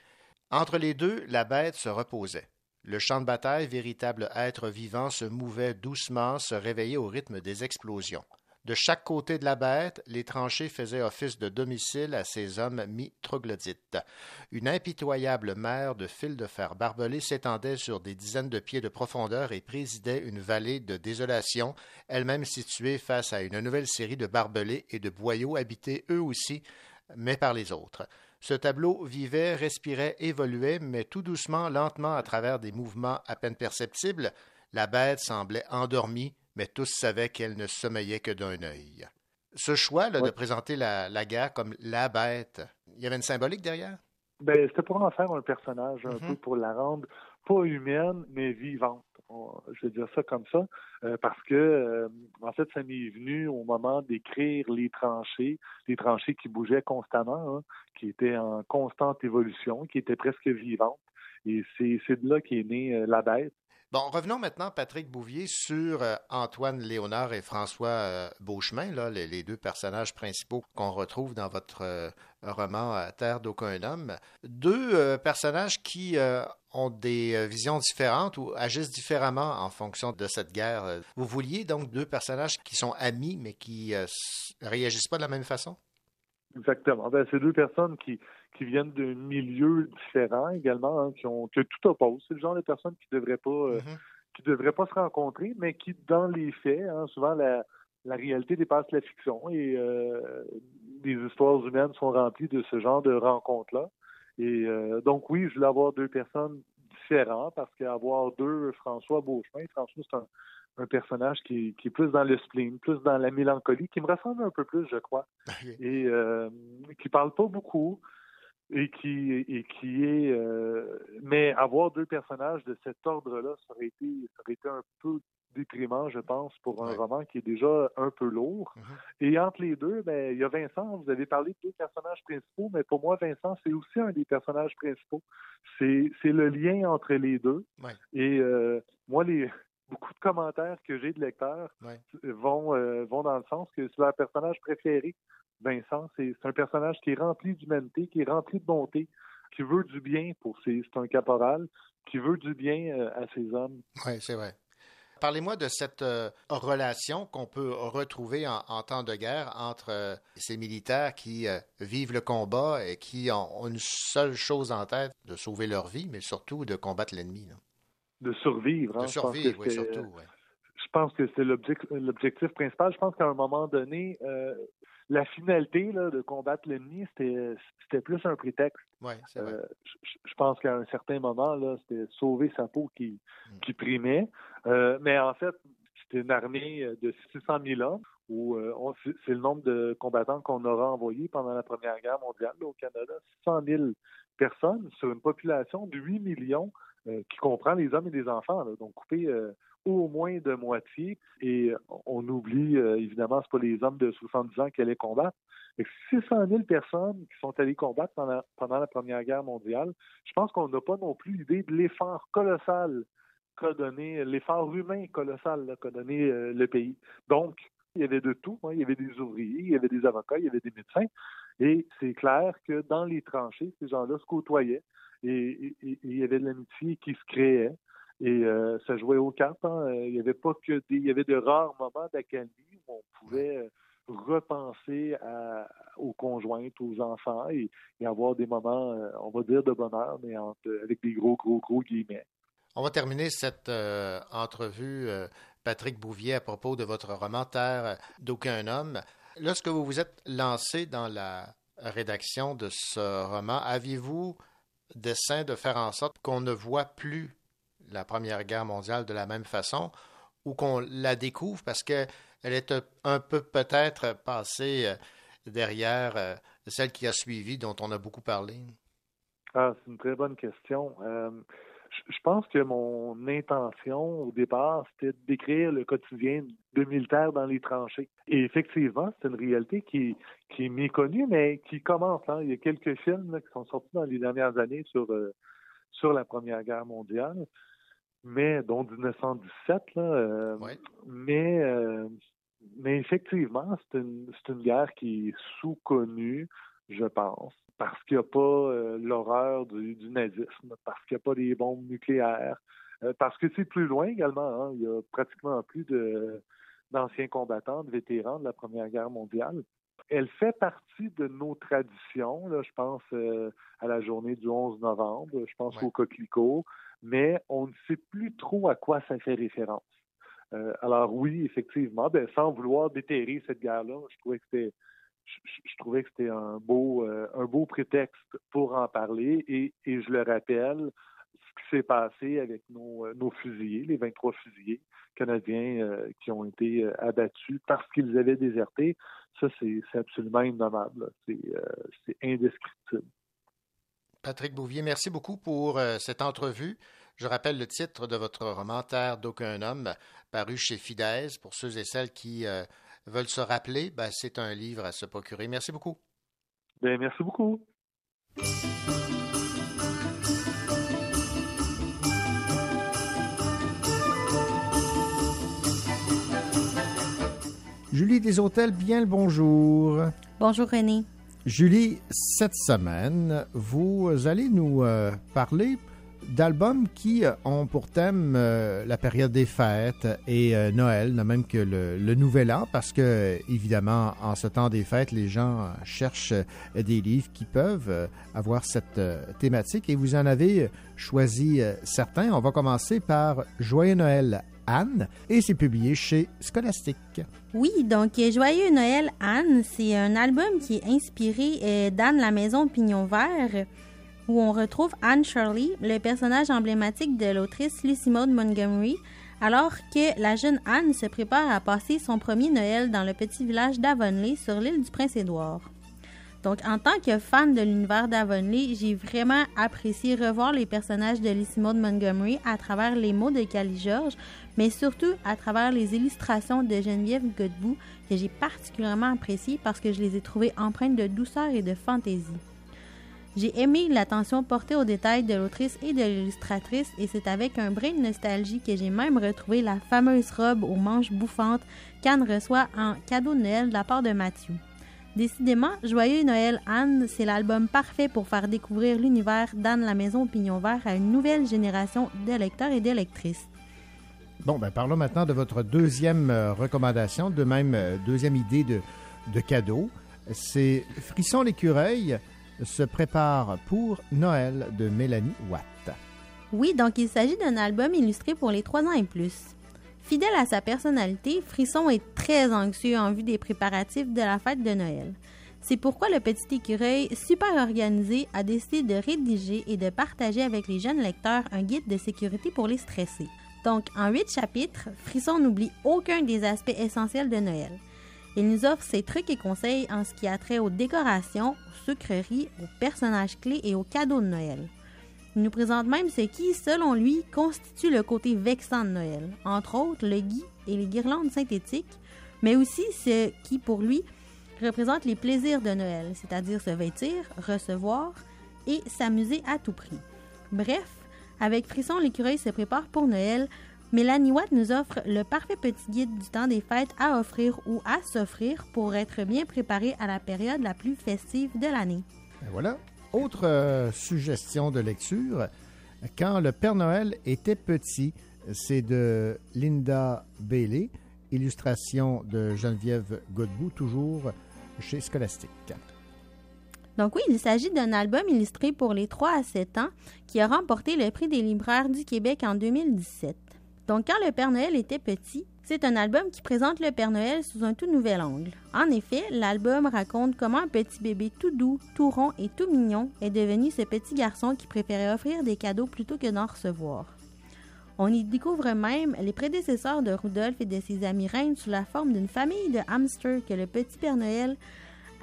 Entre les deux, la bête se reposait. Le champ de bataille, véritable être vivant, se mouvait doucement, se réveillait au rythme des explosions. De chaque côté de la bête, les tranchées faisaient office de domicile à ces hommes mi-troglodytes. Une impitoyable mer de fils de fer barbelés s'étendait sur des dizaines de pieds de profondeur et présidait une vallée de désolation, elle-même située face à une nouvelle série de barbelés et de boyaux habités eux aussi, mais par les autres. Ce tableau vivait, respirait, évoluait, mais tout doucement, lentement, à travers des mouvements à peine perceptibles. La bête semblait endormie, mais tous savaient qu'elle ne sommeillait que d'un œil. Ce choix là, de présenter la, la, guerre comme la bête, il y avait une symbolique derrière? Ben, c'était pour en faire un personnage, un Mm-hmm. peu pour la rendre pas humaine, mais vivante. On- je vais dire ça comme ça, euh, parce que euh, en fait, ça m'est venu au moment d'écrire les tranchées, les tranchées qui bougeaient constamment, hein, qui étaient en constante évolution, qui étaient presque vivantes. Et c'est c'est de là qu'est née euh, la bête. Bon, revenons maintenant, Patrick Bouvier, sur euh, Antoine Léonard et François euh, Beauchemin, là, les, deux personnages principaux qu'on retrouve dans votre euh, roman Terre d'aucun homme. Deux personnages qui ont des visions différentes ou agissent différemment en fonction de cette guerre. Vous vouliez donc deux personnages qui sont amis, mais qui réagissent pas de la même façon? Exactement. Ben, deux personnes qui, qui viennent de milieux différents également, hein, qui ont que tout oppose. C'est le genre de personnes qui devraient pas euh, qui devraient pas se rencontrer, mais qui, dans les faits, hein, souvent la, la réalité dépasse la fiction et euh, les histoires humaines sont remplies de ce genre de rencontres-là. Et euh, donc oui, je voulais avoir deux personnes différentes parce qu'avoir deux François Beauchemin, François c'est un, un personnage qui, qui est plus dans le spleen, plus dans la mélancolie, qui me ressemble un peu plus, je crois, et euh, qui parle pas beaucoup et qui et qui est euh, mais avoir deux personnages de cet ordre-là, ça aurait été ça aurait été un peu déprimant, je pense, pour un roman qui est déjà un peu lourd. Et entre les deux, ben, il y a Vincent, vous avez parlé de deux personnages principaux, mais pour moi, Vincent, c'est aussi un des personnages principaux. C'est c'est le lien entre les deux. Et euh, moi, les beaucoup de commentaires que j'ai de lecteurs vont, euh, vont dans le sens que c'est leur personnage préféré. Vincent, c'est un personnage qui est rempli d'humanité, qui est rempli de bonté, qui veut du bien pour ses. C'est un caporal, qui veut du bien euh, à ses hommes. Oui, c'est vrai. Parlez-moi de cette euh, relation qu'on peut retrouver en, en temps de guerre entre euh, ces militaires qui euh, vivent le combat et qui ont, ont une seule chose en tête, de sauver leur vie, mais surtout de combattre l'ennemi. De survivre. hein. De survivre, oui, surtout. ouais. je pense que c'est l'objectif, l'objectif principal. Je pense qu'à un moment donné, la finalité là, de combattre l'ennemi, c'était, plus un prétexte. Euh, je, pense qu'à un certain moment, c'était sauver sa peau qui, qui primait. Euh, mais en fait, c'était une armée de 600 000 hommes, où euh, c'est le nombre de combattants qu'on aura envoyés pendant la Première Guerre mondiale là, au Canada. 600 000 personnes sur une population de 8 millions euh, qui comprend les hommes et les enfants, là, donc coupé euh, au moins de moitié. Et on oublie, euh, évidemment, c'est pas les hommes de 70 ans qui allaient combattre. Que 600 000 personnes qui sont allées combattre pendant, pendant la Première Guerre mondiale, je pense qu'on n'a pas non plus idée de l'effort colossal qu'a donné, l'effort humain colossal qu'a donné euh, le pays. Donc, il y avait de tout. hein. Il y avait des ouvriers, il y avait des avocats, il y avait des médecins. Et c'est clair que dans les tranchées, ces gens-là se côtoyaient et, et- et il y avait de l'amitié qui se créait. Et euh, ça jouait aux cartes. hein. Euh, Il y avait pas que des, il y avait de rares moments d'accalmie où on pouvait euh, repenser à- aux conjointes, aux enfants et, avoir des moments, on va dire de bonheur, mais avec des gros, gros, gros guillemets. On va terminer cette entrevue, Patrick Bouvier, à propos de votre roman Terre d'aucun homme. Lorsque vous vous êtes lancé dans la rédaction de ce roman, aviez-vous dessein de faire en sorte qu'on ne voit plus la Première Guerre mondiale de la même façon ou qu'on la découvre parce qu'elle est un peu peut-être passée euh, derrière euh, celle qui a suivi, dont on a beaucoup parlé? Ah, c'est une très bonne question. Euh, je- pense que mon intention au départ, c'était de décrire le quotidien de militaires dans les tranchées. Et effectivement, c'est une réalité qui, qui est méconnue, mais qui commence. hein. Il y a quelques films qui sont sortis dans les dernières années sur, sur la Première Guerre mondiale, mais dont 1917. Là, euh, mais, euh, mais effectivement, c'est une, une guerre qui est sous-connue, je pense parce qu'il n'y a pas euh, l'horreur du, nazisme, parce qu'il n'y a pas des bombes nucléaires, euh, parce que c'est plus loin également. Hein. il y a pratiquement plus de d'anciens combattants, de vétérans de la Première Guerre mondiale. Elle fait partie de nos traditions. Là, je pense euh, à la journée du 11 novembre, je pense au coquelicot, mais on ne sait plus trop à quoi ça fait référence. alors oui, effectivement, ben, sans vouloir déterrer cette guerre-là, je trouvais que c'était je, trouvais que c'était un beau, euh, un beau prétexte pour en parler. Et, et je le rappelle, ce qui s'est passé avec nos, euh, nos, fusiliers, les 23 fusiliers canadiens euh, qui ont été abattus parce qu'ils avaient déserté, ça, c'est absolument innommable. C'est indescriptible. Patrick Bouvier, merci beaucoup pour cette entrevue. Je rappelle le titre de votre roman Terre d'aucun homme, paru chez Fidesz, pour ceux et celles qui veulent se rappeler, ben, c'est un livre à se procurer. Merci beaucoup. Bien, merci beaucoup. Julie des Hôtels, bien le bonjour. Bonjour René. Julie, cette semaine, vous allez nous euh, parler d'albums qui euh, ont pour thème euh, la période des fêtes et euh, Noël, non même que le, Nouvel An, parce que, évidemment, en ce temps des fêtes, les gens cherchent des livres qui peuvent avoir cette thématique et vous en avez choisi certains. On va commencer par Joyeux Noël Anne et c'est publié chez Scholastic. Oui, donc Joyeux Noël Anne, c'est un album qui est inspiré d'Anne la Maison Pignon Vert où on retrouve Anne Shirley, le personnage emblématique de l'autrice Lucy Maud Montgomery, alors que la jeune Anne se prépare à passer son premier Noël dans le petit village d'Avonlea sur l'île du Prince-Édouard. Donc, en tant que fan de l'univers d'Avonlea, j'ai vraiment apprécié revoir les personnages de Lucy Maud Montgomery à travers les mots de Cali George, mais surtout à travers les illustrations de Geneviève Godbout que j'ai particulièrement appréciées parce que je les ai trouvées empreintes de douceur et de fantaisie. J'ai aimé l'attention portée aux détails de l'autrice et de l'illustratrice et c'est avec un brin de nostalgie que j'ai même retrouvé la fameuse robe aux manches bouffantes qu'Anne reçoit en cadeau de Noël de la part de Mathieu. Décidément, Joyeux Noël Anne, c'est l'album parfait pour faire découvrir l'univers d'Anne la Maison au Pignon Vert à une nouvelle génération de lecteurs et de lectrices. Bon, ben parlons maintenant de votre deuxième euh, recommandation, de même euh, deuxième idée de, de cadeau. C'est Frisson l'écureuil se prépare pour Noël de Mélanie Watt. Oui, donc il s'agit d'un album illustré pour les 3 ans et plus. Fidèle à sa personnalité, Frisson est très anxieux en vue des préparatifs de la fête de Noël. C'est pourquoi le petit écureuil, super organisé, a décidé de rédiger et de partager avec les jeunes lecteurs un guide de sécurité pour les stressés. Donc, en huit chapitres, Frisson n'oublie aucun des aspects essentiels de Noël. Il nous offre ses trucs et conseils en ce qui a trait aux décorations, aux sucreries, aux personnages clés et aux cadeaux de Noël. Il nous présente même ce qui, selon lui, constitue le côté vexant de Noël, entre autres le gui et les guirlandes synthétiques, mais aussi ce qui, pour lui, représente les plaisirs de Noël, c'est-à-dire se vêtir, recevoir et s'amuser à tout prix. Bref, avec Frisson, l'écureuil se prépare pour Noël, Mélanie Watt nous offre le parfait petit guide du temps des fêtes à offrir ou à s'offrir pour être bien préparé à la période la plus festive de l'année. Voilà. Autre euh, suggestion de lecture, Quand le Père Noël était petit, c'est de Linda Bailey, illustration de Geneviève Godbout, toujours chez Scholastic. Donc oui, il s'agit d'un album illustré pour les 3 à 7 ans qui a remporté le prix des libraires du Québec en 2017. Donc, quand le Père Noël était petit, c'est un album qui présente le Père Noël sous un tout nouvel angle. En effet, l'album raconte comment un petit bébé tout doux, tout rond et tout mignon est devenu ce petit garçon qui préférait offrir des cadeaux plutôt que d'en recevoir. On y découvre même les prédécesseurs de Rudolph et de ses amis reines sous la forme d'une famille de hamsters que le petit Père Noël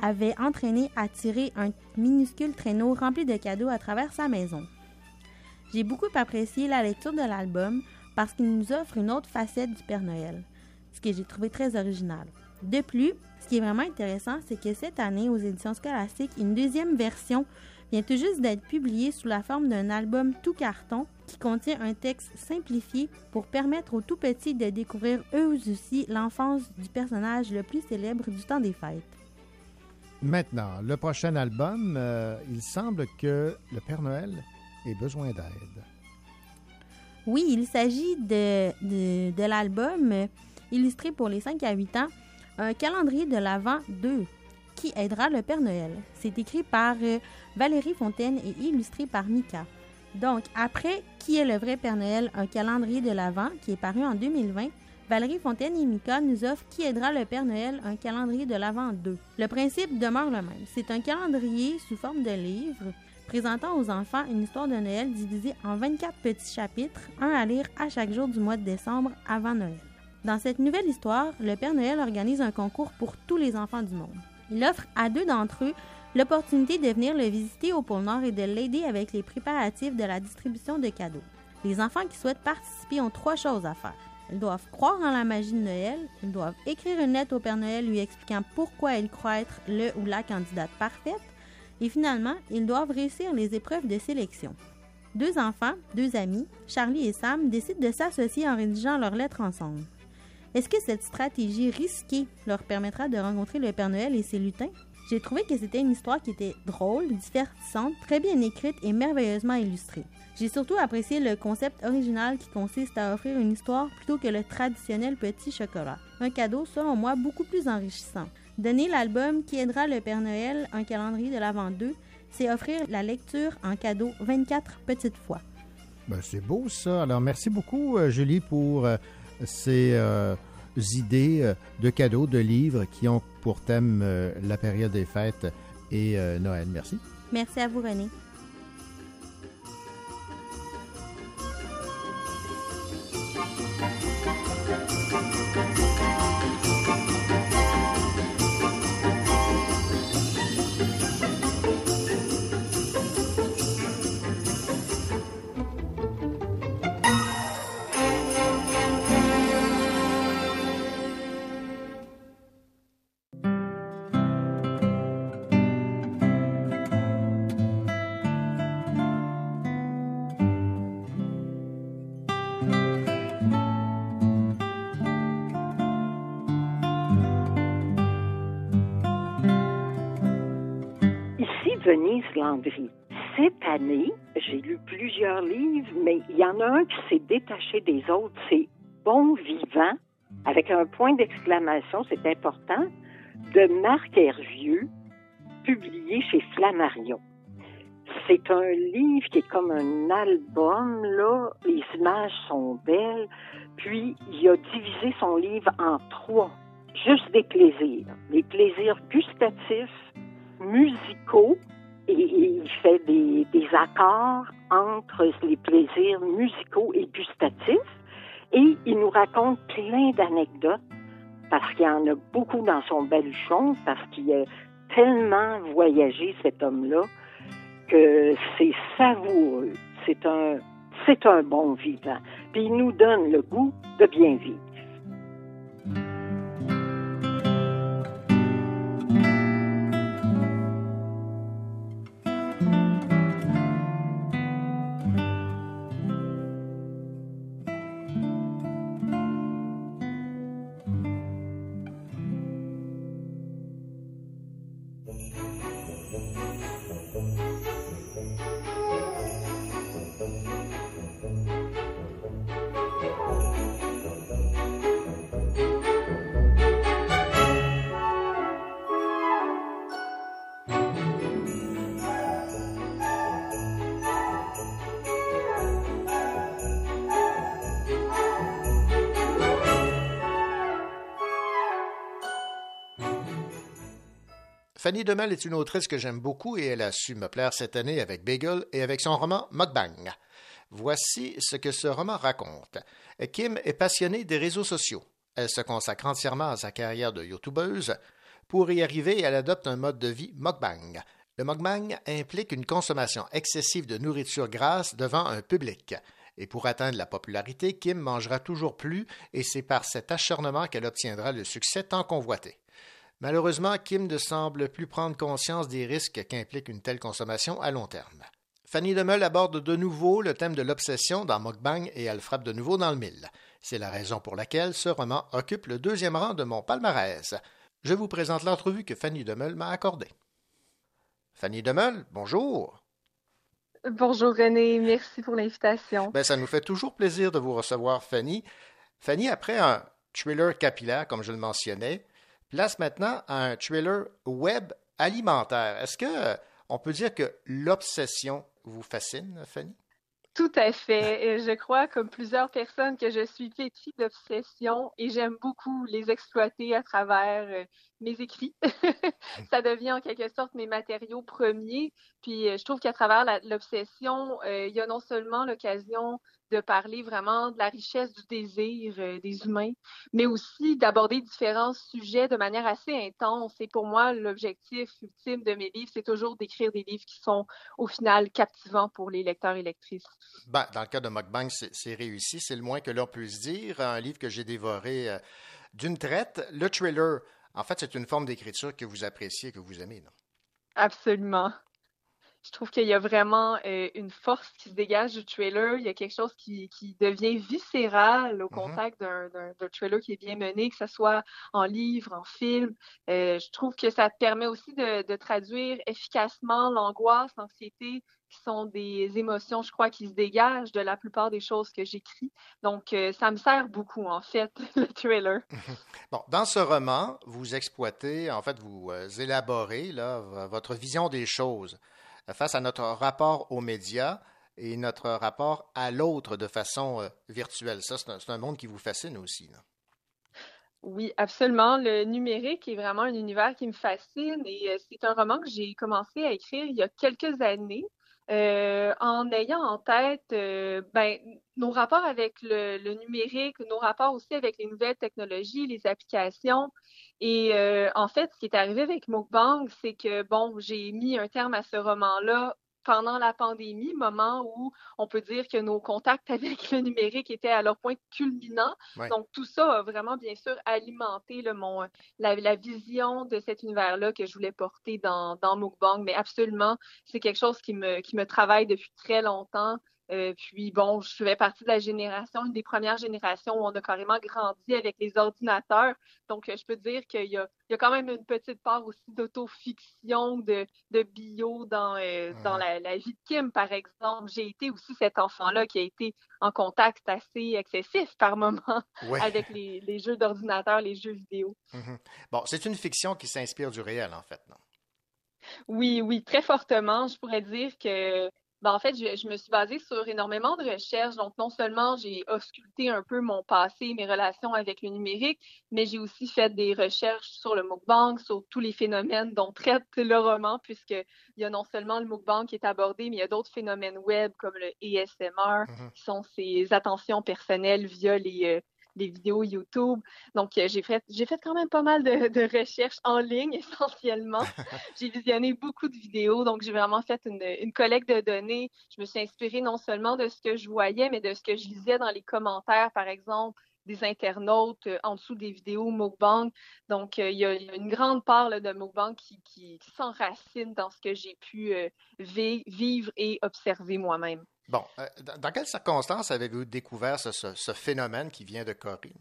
avait entraîné à tirer un minuscule traîneau rempli de cadeaux à travers sa maison. J'ai beaucoup apprécié la lecture de l'album, parce qu'il nous offre une autre facette du Père Noël, ce que j'ai trouvé très original. De plus, ce qui est vraiment intéressant, c'est que cette année, aux éditions scolastiques, une deuxième version vient tout juste d'être publiée sous la forme d'un album tout carton qui contient un texte simplifié pour permettre aux tout petits de découvrir eux aussi l'enfance du personnage le plus célèbre du temps des fêtes. Maintenant, le prochain album, euh, il semble que le Père Noël ait besoin d'aide. Oui, il s'agit de, l'album illustré pour les 5 à 8 ans, un calendrier de l'Avent 2 qui aidera le Père Noël. C'est écrit par euh, Valérie Fontaine et illustré par Mika. Donc, après Qui est le vrai Père Noël, un calendrier de l'Avent qui est paru en 2020, Valérie Fontaine et Mika nous offrent Qui aidera le Père Noël, un calendrier de l'Avent 2. Le principe demeure le même. C'est un calendrier sous forme de livre présentant aux enfants une histoire de Noël divisée en 24 petits chapitres, un à lire à chaque jour du mois de décembre avant Noël. Dans cette nouvelle histoire, le Père Noël organise un concours pour tous les enfants du monde. Il offre à deux d'entre eux l'opportunité de venir le visiter au pôle Nord et de l'aider avec les préparatifs de la distribution de cadeaux. Les enfants qui souhaitent participer ont trois choses à faire. Ils doivent croire en la magie de Noël, ils doivent écrire une lettre au Père Noël lui expliquant pourquoi ils croient être le ou la candidate parfaite, et finalement, ils doivent réussir les épreuves de sélection. Deux enfants, deux amis, Charlie et Sam, décident de s'associer en rédigeant leurs lettres ensemble. Est-ce que cette stratégie risquée leur permettra de rencontrer le Père Noël et ses lutins? J'ai trouvé que c'était une histoire qui était drôle, divertissante, très bien écrite et merveilleusement illustrée. J'ai surtout apprécié le concept original qui consiste à offrir une histoire plutôt que le traditionnel petit chocolat. Un cadeau, selon moi, beaucoup plus enrichissant. Donner l'album qui aidera le Père Noël, un calendrier de l'Avent 2, c'est offrir la lecture en cadeau 24 petites fois. Ben, c'est beau ça. Alors merci beaucoup euh, Julie pour euh, ces euh, idées de cadeaux, de livres qui ont pour thème euh, la période des fêtes et euh, Noël. Merci. Merci à vous, René. Ici Venise Landry. Cette année, j'ai lu plusieurs livres, mais il y en a un qui s'est détaché des autres. C'est Bon vivant, avec un point d'exclamation, c'est important, de Marc Hervieux, publié chez Flammarion. C'est un livre qui est comme un album, là. Les images sont belles. Puis, il a divisé son livre en trois. Juste des plaisirs. Les plaisirs gustatifs, musicaux, il fait des, accords entre les plaisirs musicaux et gustatifs. Et il nous raconte plein d'anecdotes, parce qu'il en a beaucoup dans son baluchon, parce qu'il a tellement voyagé, cet homme-là, que c'est savoureux. C'est un, c'est un bon vivant. Puis il nous donne le goût de bien vivre. Fanny Demel est une autrice que j'aime beaucoup et elle a su me plaire cette année avec Bagel et avec son roman Mukbang. Voici ce que ce roman raconte. Kim est passionnée des réseaux sociaux. Elle se consacre entièrement à sa carrière de youtubeuse. Pour y arriver, elle adopte un mode de vie mukbang. Le mukbang implique une consommation excessive de nourriture grasse devant un public. Et pour atteindre la popularité, Kim mangera toujours plus et c'est par cet acharnement qu'elle obtiendra le succès tant convoité. Malheureusement, Kim ne semble plus prendre conscience des risques qu'implique une telle consommation à long terme. Fanny Demeul aborde de nouveau le thème de l'obsession dans Mukbang et elle frappe de nouveau dans le mille. C'est la raison pour laquelle ce roman occupe le deuxième rang de mon palmarès. je vous présente l'entrevue que Fanny Demeul m'a accordée. Fanny Demeul, bonjour. Bonjour René, merci pour l'invitation. Ben, ça nous fait toujours plaisir de vous recevoir, Fanny. Fanny, après un thriller capillaire, comme je le mentionnais, place maintenant un thriller web alimentaire. Est-ce que euh, on peut dire que l'obsession vous fascine, Fanny? Tout à fait. Je crois, comme plusieurs personnes, que je suis vêtue d'obsession et j'aime beaucoup les exploiter à travers euh, mes écrits. ça devient en quelque sorte mes matériaux premiers. Puis euh, je trouve qu'à travers l'obsession, il y a non seulement l'occasion de parler vraiment de la richesse du désir euh, des humains, mais aussi d'aborder différents sujets de manière assez intense. Et pour moi, l'objectif ultime de mes livres, c'est toujours d'écrire des livres qui sont au final captivants pour les lecteurs et lectrices. Ben, dans le cas de Mukbang, c'est réussi, c'est le moins que l'on puisse dire. Un livre que j'ai dévoré d'une traite. Le thriller en fait, c'est une forme d'écriture que vous appréciez, que vous aimez, non? Absolument. Je trouve qu'il y a vraiment euh, une force qui se dégage du trailer. Il y a quelque chose qui, devient viscéral au mm-hmm. contact d'un trailer qui est bien mené, que ce soit en livre, en film. Euh, je trouve que ça permet aussi de traduire efficacement l'angoisse, l'anxiété, qui sont des émotions, je crois, qui se dégagent de la plupart des choses que j'écris. Donc, euh, ça me sert beaucoup, en fait, le trailer. bon, dans ce roman, vous exploitez, en fait, vous élaborez là, votre vision des choses face à notre rapport aux médias et notre rapport à l'autre de façon virtuelle. Ça, c'est un, monde qui vous fascine aussi. Oui, absolument. Le numérique est vraiment un univers qui me fascine et c'est un roman que j'ai commencé à écrire il y a quelques années. Euh, en ayant en tête euh, ben, nos rapports avec le, numérique, nos rapports aussi avec les nouvelles technologies, les applications. Et euh, en fait, ce qui est arrivé avec Mukbang, c'est que, bon, j'ai mis un terme à ce roman-là pendant la pandémie, moment où on peut dire que nos contacts avec le numérique étaient à leur point culminant. Donc, tout ça a vraiment, bien sûr, alimenté le, mon, la, vision de cet univers-là que je voulais porter dans, dans Mukbang. Mais absolument, c'est quelque chose qui me, qui me travaille depuis très longtemps. Euh, puis bon, je fais partie de la génération, une des premières générations où on a carrément grandi avec les ordinateurs. Donc, euh, je peux dire qu'il y, a, quand même une petite part aussi d'autofiction, de, de bio dans, euh, dans la, vie de Kim, par exemple. J'ai été aussi cet enfant-là qui a été en contact assez excessif par moment avec les, jeux d'ordinateur, les jeux vidéo. Mm-hmm. Bon, c'est une fiction qui s'inspire du réel, en fait, non? Oui, oui, très fortement. Je pourrais dire que ben, en fait, je, me suis basée sur énormément de recherches. Donc, non seulement j'ai ausculté un peu mon passé, mes relations avec le numérique, mais j'ai aussi fait des recherches sur le mukbang, sur tous les phénomènes dont traite le roman, puisqu'il y a non seulement le mukbang qui est abordé, mais il y a d'autres phénomènes web comme le ASMR, mm-hmm. qui sont ces attentions personnelles via les, euh, des vidéos YouTube. Donc, euh, j'ai fait, j'ai fait quand même pas mal de, recherches en ligne essentiellement. j'ai visionné beaucoup de vidéos, donc j'ai vraiment fait une, une, collecte de données. Je me suis inspirée non seulement de ce que je voyais, mais de ce que je lisais dans les commentaires, par exemple des internautes euh, en dessous des vidéos Mukbang. Donc, euh, il y, a une grande part de Mukbang qui, s'enracine dans ce que j'ai pu vivre et observer moi-même. Bon, euh, dans, quelles circonstances avez-vous découvert ce, phénomène qui vient de Corée?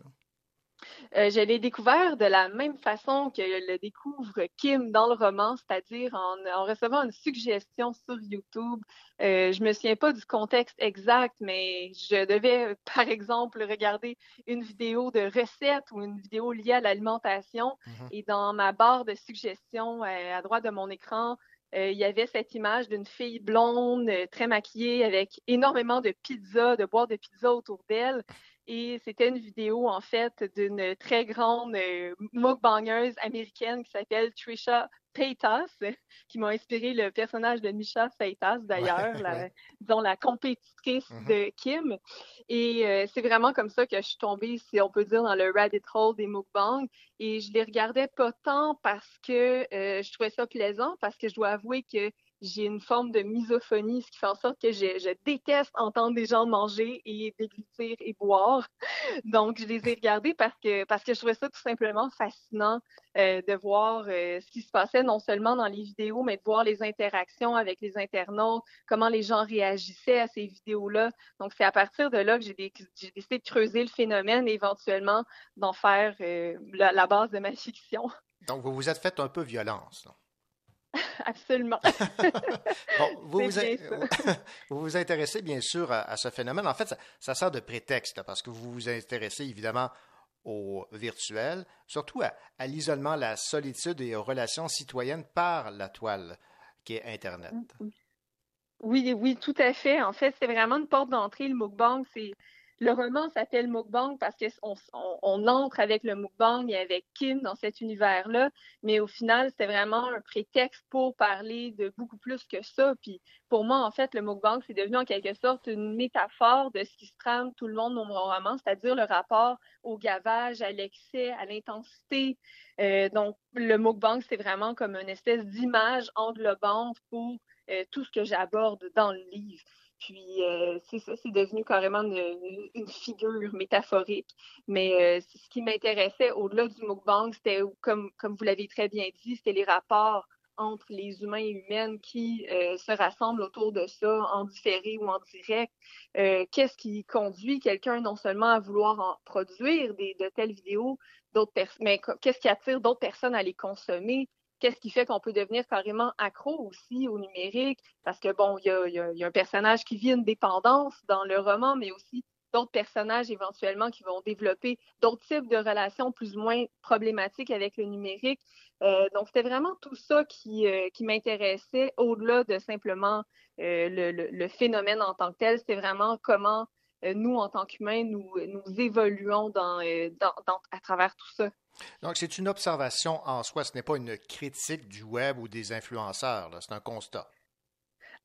Euh, je l'ai découvert de la même façon que le découvre Kim dans le roman, c'est-à-dire en, recevant une suggestion sur YouTube. Euh, je me souviens pas du contexte exact, mais je devais, par exemple, regarder une vidéo de recette ou une vidéo liée à l'alimentation. Mm-hmm. Et dans ma barre de suggestions euh, à droite de mon écran, euh, il y avait cette image d'une fille blonde, très maquillée, avec énormément de pizza, de boîtes de pizza autour d'elle. Et c'était une vidéo, en fait, d'une très grande euh, mukbangeuse américaine qui s'appelle Trisha Paytas, qui m'a inspiré le personnage de Misha Paytas, d'ailleurs, disons la compétitrice mm-hmm. de Kim. Et euh, c'est vraiment comme ça que je suis tombée, si on peut dire, dans le rabbit hole des mukbangs. Et je les regardais pas tant parce que euh, je trouvais ça plaisant, parce que je dois avouer que j'ai une forme de misophonie, ce qui fait en sorte que je, déteste entendre des gens manger et déglutir et boire. Donc, je les ai regardés parce que, parce que je trouvais ça tout simplement fascinant euh, de voir euh, ce qui se passait non seulement dans les vidéos, mais de voir les interactions avec les internautes, comment les gens réagissaient à ces vidéos-là. Donc, c'est à partir de là que j'ai décidé de creuser le phénomène et éventuellement d'en faire euh, la, base de ma fiction. Donc, vous vous êtes fait un peu violence. non? Absolument. Bon, vous vous, intéressez bien sûr à, à ce phénomène. En fait, ça, ça sert de prétexte parce que vous vous intéressez évidemment au virtuel, surtout à, à l'isolement, la solitude et aux relations citoyennes par la toile qui est Internet. Oui, oui, tout à fait. En fait, c'est vraiment une porte d'entrée, le mukbang. C'est le roman s'appelle mukbang parce qu'on on, on entre avec le mukbang et avec Kim dans cet univers-là, mais au final, c'était vraiment un prétexte pour parler de beaucoup plus que ça. Puis pour moi, en fait, le mukbang, c'est devenu en quelque sorte une métaphore de ce qui se trame tout le monde dans mon roman, c'est-à-dire le rapport au gavage, à l'excès, à l'intensité. Euh, donc, le mukbang, c'est vraiment comme une espèce d'image englobante pour euh, tout ce que j'aborde dans le livre. Puis, euh, c'est ça, c'est devenu carrément une, figure métaphorique. Mais euh, ce qui m'intéressait au-delà du mukbang, c'était, comme, comme vous l'avez très bien dit, c'était les rapports entre les humains et humaines qui euh, se rassemblent autour de ça, en différé ou en direct. Qu'est-ce qui conduit quelqu'un non seulement à vouloir en produire des, de telles vidéos, mais qu'est-ce qui attire d'autres personnes à les consommer? Qu'est-ce qui fait qu'on peut devenir carrément accro aussi au numérique? Parce que, bon, il y a, un personnage qui vit une dépendance dans le roman, mais aussi d'autres personnages éventuellement qui vont développer d'autres types de relations plus ou moins problématiques avec le numérique. Euh, donc, c'était vraiment tout ça qui, euh, m'intéressait au-delà de simplement euh, le, phénomène en tant que tel. C'était vraiment comment nous, en tant qu'humains, nous, évoluons à travers tout ça. Donc, c'est une observation en soi, ce n'est pas une critique du web ou des influenceurs, c'est un constat.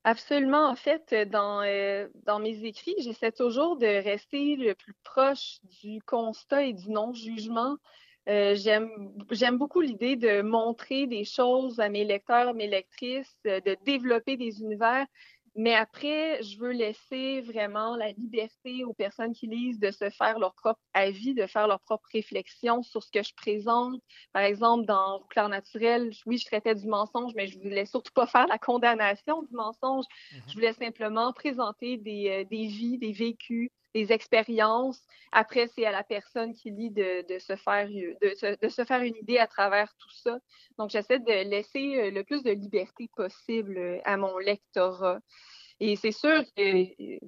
Absolument. En fait, dans, euh, dans mes écrits, j'essaie toujours de rester le plus proche du constat et du non-jugement. Euh, j'aime, j'aime beaucoup l'idée de montrer des choses à mes lecteurs, mes lectrices, euh, de développer des univers. Mais après, je veux laisser vraiment la liberté aux personnes qui lisent de se faire leur propre avis, de faire leur propre réflexion sur ce que je présente. Par exemple, dans Clair naturel, oui, je traitais du mensonge, mais je voulais surtout pas faire la condamnation du mensonge. Je voulais simplement présenter des, euh, des vies, des vécus, des expériences. Après, c'est à la personne qui lit de, se faire de se, faire une idée à travers tout ça. Donc, j'essaie de laisser euh, le plus de liberté possible euh, à mon lectorat. Et c'est sûr que euh,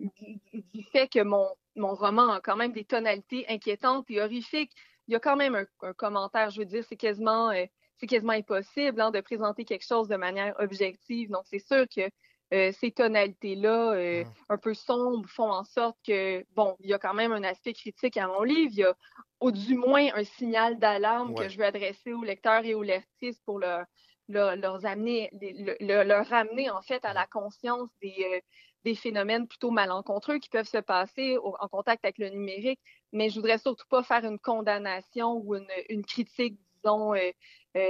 du, fait que mon, mon roman a quand même des tonalités inquiétantes et horrifiques, il y a quand même un, commentaire, je veux dire, c'est quasiment, c'est quasiment impossible hein, de présenter quelque chose de manière objective. Donc, c'est sûr que euh, ces tonalités-là, euh, un peu sombres, font en sorte que, bon, il y a quand même un aspect critique à mon livre. Il y a, au du moins, un signal d'alarme Ouais. que je veux adresser aux lecteurs et aux lectrices pour leur, leur, leur amener, les- leur ramener, en fait, à la conscience des, euh, des phénomènes plutôt malencontreux qui peuvent se passer au- en contact avec le numérique. Mais je voudrais surtout pas faire une condamnation ou une, une critique, disons,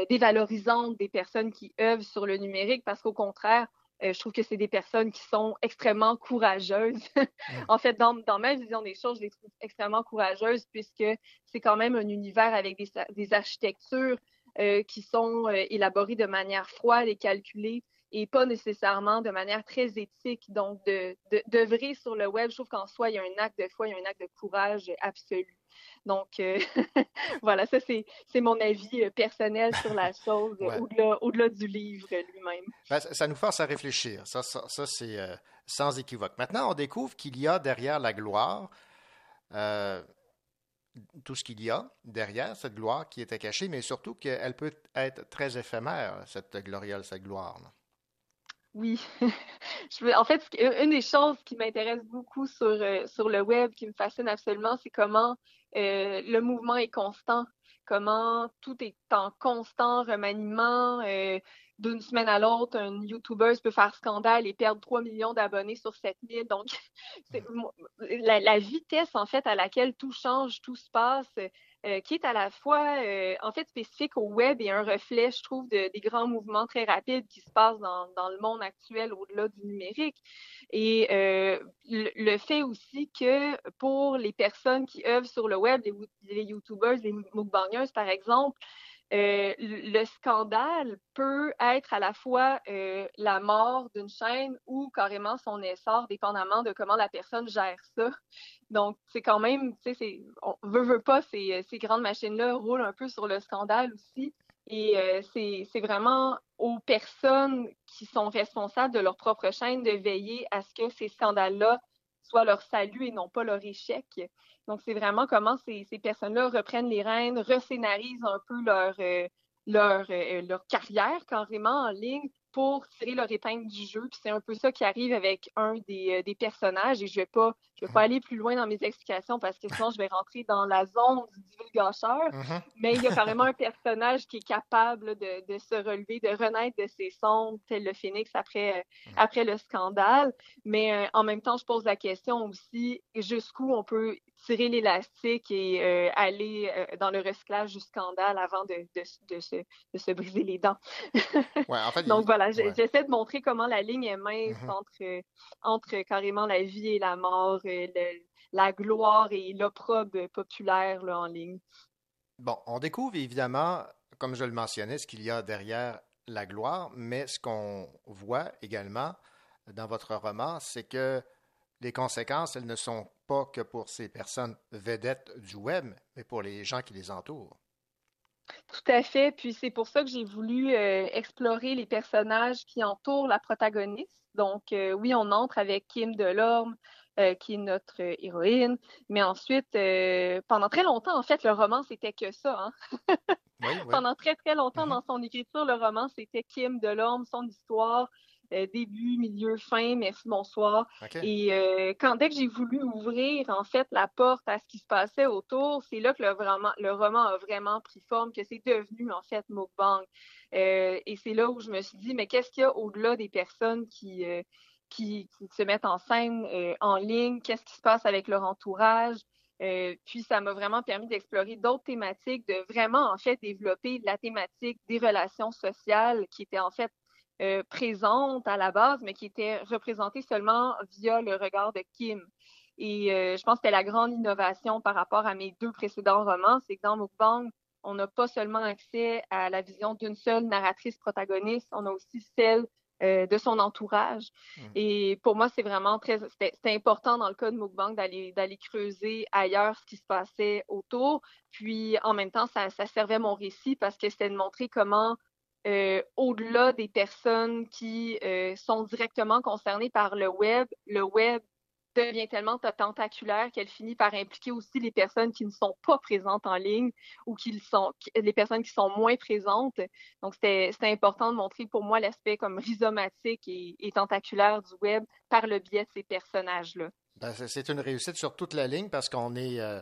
dévalorisante des personnes qui œuvrent sur le numérique parce qu'au contraire, euh, je trouve que c'est des personnes qui sont extrêmement courageuses. en fait, dans, dans ma vision des choses, je les trouve extrêmement courageuses puisque c'est quand même un univers avec des, des architectures euh, qui sont euh, élaborées de manière froide et calculée et pas nécessairement de manière très éthique. Donc, de, de, d'œuvrer sur le web, je trouve qu'en soi, il y a un acte de foi, il y a un acte de courage absolu. Donc, euh, voilà, ça, c'est, mon avis euh, personnel sur la chose, Ouais. au-delà, du livre lui-même. Ben, ça, ça nous force à réfléchir. Ça, ça, ça, c'est euh, sans équivoque. Maintenant, on découvre qu'il y a derrière la gloire euh, tout ce qu'il y a derrière cette gloire qui était cachée, mais surtout qu'elle peut être très éphémère, cette gloriole, cette gloire. là. Oui. En fait, une des choses qui m'intéresse beaucoup sur, euh, sur le web, qui me fascine absolument, c'est comment euh, le mouvement est constant, comment tout est en constant remaniement. euh, d'une semaine à l'autre, un YouTuber peut faire scandale et perdre 3 millions d'abonnés sur 7000. Donc, la, vitesse, en fait, à laquelle tout change, tout se passe, euh, qui est à la fois, euh, en fait, spécifique au web et un reflet, je trouve, de- des grands mouvements très rapides qui se passent dans, le monde actuel au-delà du numérique. Et euh, le, le fait aussi que pour les personnes qui œuvrent sur le web, les, les YouTubers, les mukbangers, par exemple, euh, le scandale peut être à la fois euh, la mort d'une chaîne ou carrément son essor, dépendamment de comment la personne gère ça. Donc, c'est quand même, tu sais, on veut, veut pas, ces, ces grandes machines-là roulent un peu sur le scandale aussi. Et euh, c'est vraiment aux personnes qui sont responsables de leur propre chaîne de veiller à ce que ces scandales-là soient leur salut et non pas leur échec. Donc, c'est vraiment comment ces, ces personnes-là reprennent les rênes, rescénarisent un peu leur, euh, leur, euh, leur carrière carrément en ligne pour tirer leur épingle du jeu. Puis c'est un peu ça qui arrive avec un des, euh, des personnages. Et je vais pas, je vais pas aller plus loin dans mes explications parce que sinon je vais rentrer dans la zone du divulgateur. Mhm. Mais il y a carrément un personnage qui est capable de, de se relever, de renaître de ses cendres, tel le phénix après, euh, après le scandale. Mais euh, en même temps, je pose la question aussi jusqu'où on peut tirer l'élastique et euh, aller euh, dans le recyclage du scandale avant de, de, de, se, de se briser les dents. Ouais, en fait, Donc il- voilà, ouais. j'essaie de montrer comment la ligne est mince Mhm. entre, entre carrément la vie et la mort, le- la gloire et l'opprobre populaire là, en ligne. Bon, on découvre évidemment, comme je le mentionnais, ce qu'il y a derrière la gloire, mais ce qu'on voit également dans votre roman, c'est que les conséquences, elles ne sont pas que pour ces personnes vedettes du web, mais pour les gens qui les entourent. Tout à fait. Puis c'est pour ça que j'ai voulu euh, explorer les personnages qui entourent la protagoniste. Donc euh, oui, on entre avec Kim Delorme, euh, qui est notre euh, héroïne. Mais ensuite, euh, pendant très longtemps, en fait, le roman, c'était que ça. hein. Oui, oui. Pendant très, très longtemps, dans son écriture, le roman, c'était Kim Delorme, son histoire, début, milieu, fin, merci, bonsoir. OK. Et quand dès que j'ai voulu ouvrir, en fait, la porte à ce qui se passait autour, c'est là que le, vraiment, le roman a vraiment pris forme, que c'est devenu, en fait, Mukbang. Et c'est là où je me suis dit, mais qu'est-ce qu'il y a au-delà des personnes qui... qui, qui se mettent en scène euh, en ligne, qu'est-ce qui se passe avec leur entourage. Euh, puis ça m'a vraiment permis d'explorer d'autres thématiques, de vraiment en fait développer la thématique des relations sociales qui était en fait euh, présente à la base, mais qui était représentée seulement via le regard de Kim. Et euh, je pense que c'était la grande innovation par rapport à mes deux précédents romans, c'est que dans Mukbang, on n'a pas seulement accès à la vision d'une seule narratrice protagoniste, on a aussi celle euh, de son entourage. Et pour moi, c'est vraiment très, c'était important dans le cas de Mukbang d'aller d'aller creuser ailleurs ce qui se passait autour. Puis en même temps, ça, ça servait mon récit parce que c'était de montrer comment euh, au-delà des personnes qui euh, sont directement concernées par le web, le web devient tellement tentaculaire qu'elle finit par impliquer aussi les personnes qui ne sont pas présentes en ligne ou qui sont, les personnes qui sont moins présentes. Donc, c'était important de montrer pour moi l'aspect comme rhizomatique et, tentaculaire du web par le biais de ces personnages-là. Ben, c'est- une réussite sur toute la ligne parce qu'on est euh,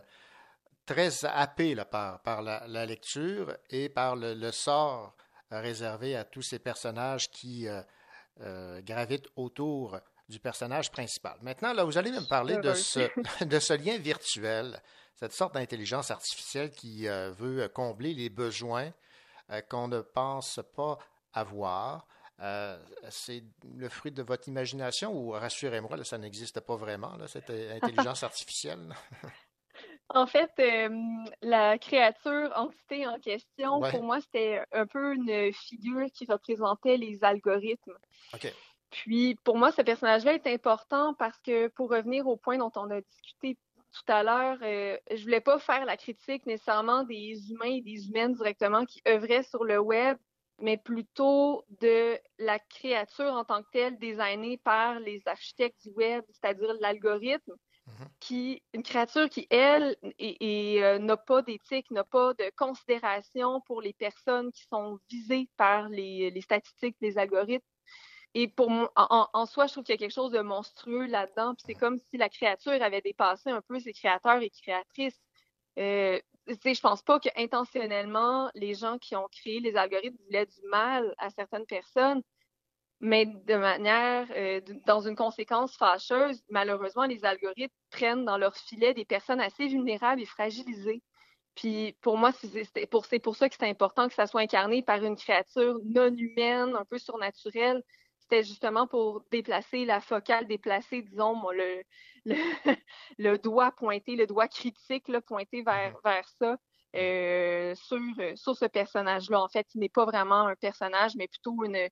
très happé là, par, par la, lecture et par le, sort réservé à tous ces personnages qui euh, euh, gravitent autour du personnage principal. Maintenant, là, vous allez me parler de ce, de ce lien virtuel, cette sorte d'intelligence artificielle qui euh, veut combler les besoins euh, qu'on ne pense pas avoir. Euh, c'est le fruit de votre imagination ou rassurez-moi, ça n'existe pas vraiment, là, cette intelligence artificielle? En fait, euh, la créature, entité en question, Ouais. pour moi, c'était un peu une figure qui représentait les algorithmes. OK. Puis, pour moi, ce personnage-là est important parce que, pour revenir au point dont on a discuté tout à l'heure, euh, je voulais pas faire la critique nécessairement des humains et des humaines directement qui œuvraient sur le web, mais plutôt de la créature en tant que telle designée par les architectes du web, c'est-à-dire l'algorithme qui une créature qui elle et, et, euh, n'a pas d'éthique, n'a pas de considération pour les personnes qui sont visées par les, les statistiques, les algorithmes. Et pour moi, en, soi, je trouve qu'il y a quelque chose de monstrueux là-dedans. Puis c'est comme si la créature avait dépassé un peu ses créateurs et créatrices. Euh, je pense pas que intentionnellement les gens qui ont créé les algorithmes voulaient du mal à certaines personnes, mais de manière, euh, dans une conséquence fâcheuse, malheureusement, les algorithmes prennent dans leur filet des personnes assez vulnérables et fragilisées. Puis pour moi, c'est pour ça que c'est important que ça soit incarné par une créature non humaine, un peu surnaturelle. C'était justement pour déplacer la focale, déplacer, disons, moi, le, le, le doigt pointé, le doigt critique là, pointé vers, vers ça, euh, sur, euh, sur ce personnage-là, en fait, qui n'est pas vraiment un personnage, mais plutôt une,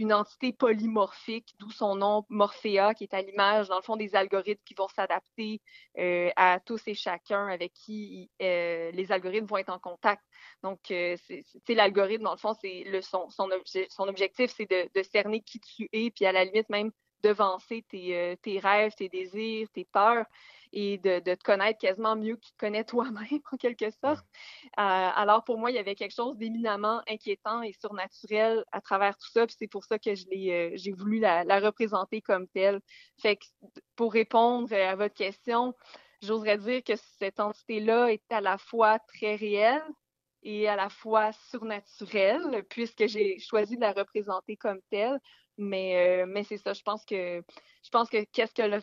une entité polymorphique, d'où son nom Morphéa, qui est à l'image, dans le fond, des algorithmes qui vont s'adapter euh, à tous et chacun avec qui euh, les algorithmes vont être en contact. Donc, euh, c'est l'algorithme, dans le fond, c'est son, son, objectif, c'est de, cerner qui tu es, puis à la limite même devancer tes, tes rêves, tes désirs, tes peurs et de, te connaître quasiment mieux que tu te connais toi-même, en quelque sorte. Euh, alors, pour moi, il y avait quelque chose d'éminemment inquiétant et surnaturel à travers tout ça, puis c'est pour ça que je l'ai, euh, j'ai voulu la, représenter comme telle. Fait que, pour répondre à votre question, j'oserais dire que cette entité-là est à la fois très réelle et à la fois surnaturelle, puisque j'ai choisi de la représenter comme telle. Mais, euh, mais c'est ça, je pense que je pense que qu'est-ce qu'elle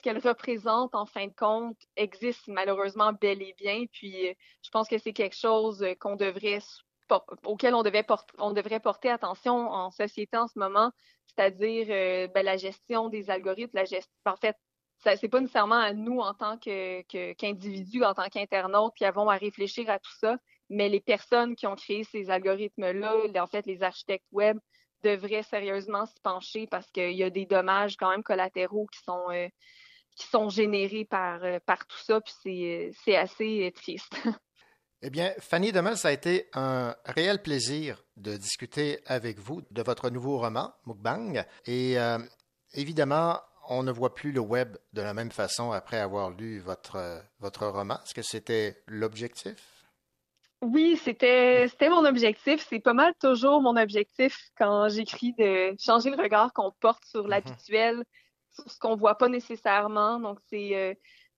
qu'elle représente en fin de compte existe malheureusement bel et bien. Puis euh, je pense que c'est quelque chose euh, qu'on devrait auquel on, devait on devrait porter attention en société en ce moment, c'est-à-dire ben, la gestion des algorithmes, la gestion. En fait, ce n'est pas nécessairement à nous en tant qu'individus, en tant qu'internautes, qui avons à réfléchir à tout ça, mais les personnes qui ont créé ces algorithmes-là, en fait, les architectes web, devrait sérieusement se pencher parce qu'il y a des dommages quand même collatéraux qui sont, euh, qui sont générés par, euh, par tout ça, puis c'est assez triste. Eh bien, Fanny Demel, ça a été un réel plaisir de discuter avec vous de votre nouveau roman, Mukbang. Et euh, évidemment, on ne voit plus le web de la même façon après avoir lu votre, votre roman. Est-ce que c'était l'objectif? Oui, c'était mon objectif. C'est pas mal toujours mon objectif quand j'écris de changer le regard qu'on porte sur mm-hmm. l'habituel, sur ce qu'on voit pas nécessairement. Donc c'est euh,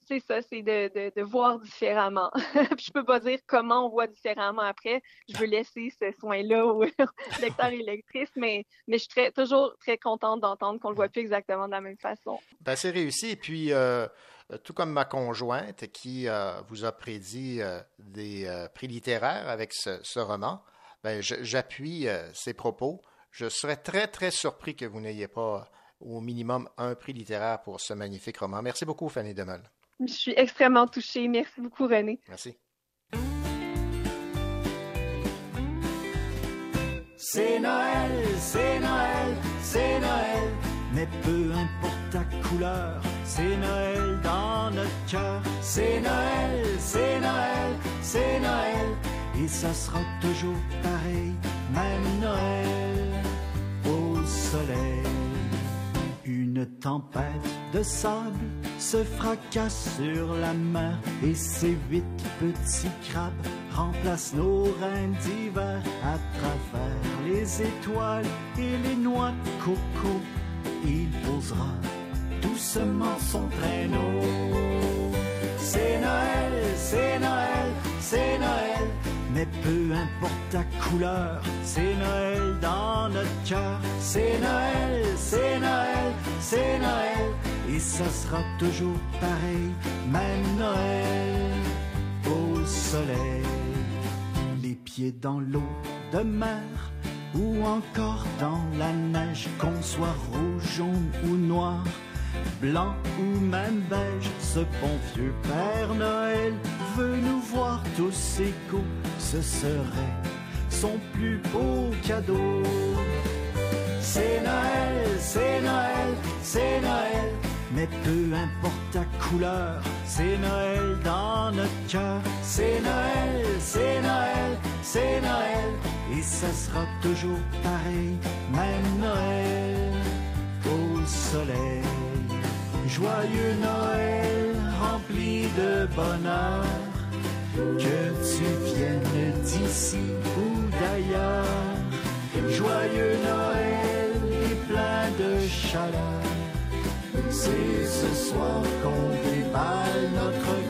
c'est ça, c'est de, de, de, voir différemment. je peux pas dire comment on voit différemment après. Je veux laisser ce soin-là aux lecteurs et lectrices, mais, mais je suis très, toujours très contente d'entendre qu'on le voit plus exactement de la même façon. Ben, c'est réussi. Et puis, euh, tout comme ma conjointe qui euh, vous a prédit euh, des prix littéraires avec ce, roman, ben, j'appuie ses propos. Je serais très, très surpris que vous n'ayez pas au minimum un prix littéraire pour ce magnifique roman. Merci beaucoup, Fanny Demel. Je suis extrêmement touchée. Merci beaucoup, René. Merci. C'est Noël, c'est Noël, c'est Noël, mais peu importe ta couleur, c'est Noël dans notre cœur. C'est Noël, c'est Noël, c'est Noël. Et ça sera toujours pareil, même Noël au soleil. Une tempête de sable se fracasse sur la mer et ses huit petits crabes remplacent nos reines d'hiver à travers les étoiles et les noix de coco. Il posera doucement son traîneau. C'est Noël, c'est Noël, c'est Noël, mais peu importe ta couleur, c'est Noël dans notre cœur. C'est Noël, c'est Noël, c'est Noël, et ça sera toujours pareil, même Noël au soleil. Les pieds dans l'eau de mer ou encore dans la neige, qu'on soit rouge, jaune ou noir blanc ou même beige, ce bon vieux Père Noël veut nous voir tous égaux, ce serait son plus beau cadeau. C'est Noël, c'est Noël, c'est Noël, mais peu importe ta couleur, c'est Noël dans notre cœur. C'est Noël, c'est Noël, c'est Noël, et ça sera toujours pareil, même Noël au soleil. Joyeux Noël rempli de bonheur, que tu viennes d'ici ou d'ailleurs. Joyeux Noël et plein de chaleur, c'est ce soir qu'on déballe notre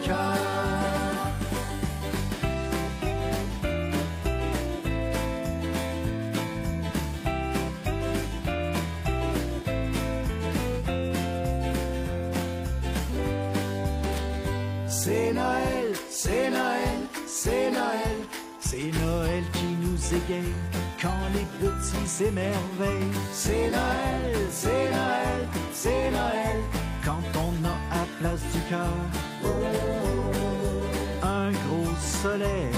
c'est Noël, c'est Noël qui nous égaye quand les petits s'émerveillent. C'est Noël, c'est Noël, c'est Noël, quand on a à place du cœur un gros soleil.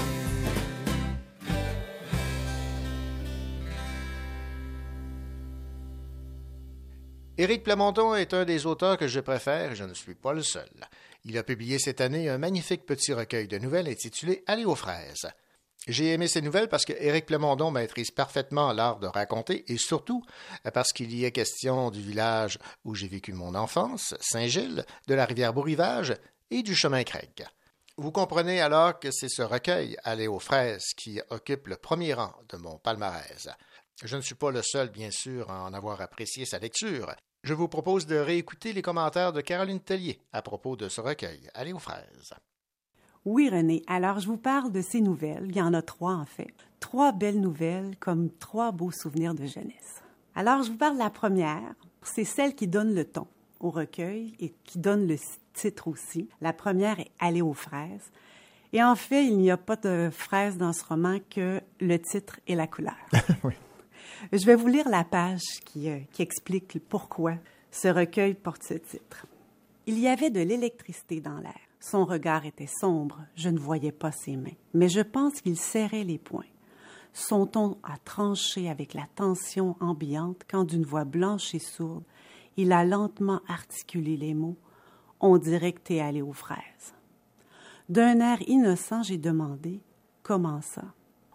Éric Plamondon est un des auteurs que je préfère et je ne suis pas le seul. Il a publié cette année un magnifique petit recueil de nouvelles intitulé Aller aux fraises. J'ai aimé ces nouvelles parce que Éric maîtrise parfaitement l'art de raconter et surtout parce qu'il y est question du village où j'ai vécu mon enfance, Saint-Gilles, de la rivière Beau-Rivage et du chemin Craig. Vous comprenez alors que c'est ce recueil, Aller aux fraises, qui occupe le premier rang de mon palmarès. Je ne suis pas le seul, bien sûr, à en avoir apprécié sa lecture. Je vous propose de réécouter les commentaires de Caroline Tellier à propos de ce recueil, Aller aux fraises. Oui, René. Alors, je vous parle de ces nouvelles. Il y en a trois, en fait. Trois belles nouvelles, comme trois beaux souvenirs de jeunesse. Alors, je vous parle de la première. C'est celle qui donne le ton au recueil et qui donne le titre aussi. La première est Aller aux fraises. Et en fait, il n'y a pas de fraises dans ce roman que le titre et la couleur. oui. Je vais vous lire la page qui, euh, explique pourquoi ce recueil porte ce titre. Il y avait de l'électricité dans l'air. Son regard était sombre, je ne voyais pas ses mains, mais je pense qu'il serrait les poings. Son ton a tranché avec la tension ambiante quand d'une voix blanche et sourde, il a lentement articulé les mots On dirait que t'es allé aux fraises. D'un air innocent, j'ai demandé Comment ça?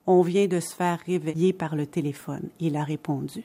On vient de se faire réveiller par le téléphone. Il a répondu.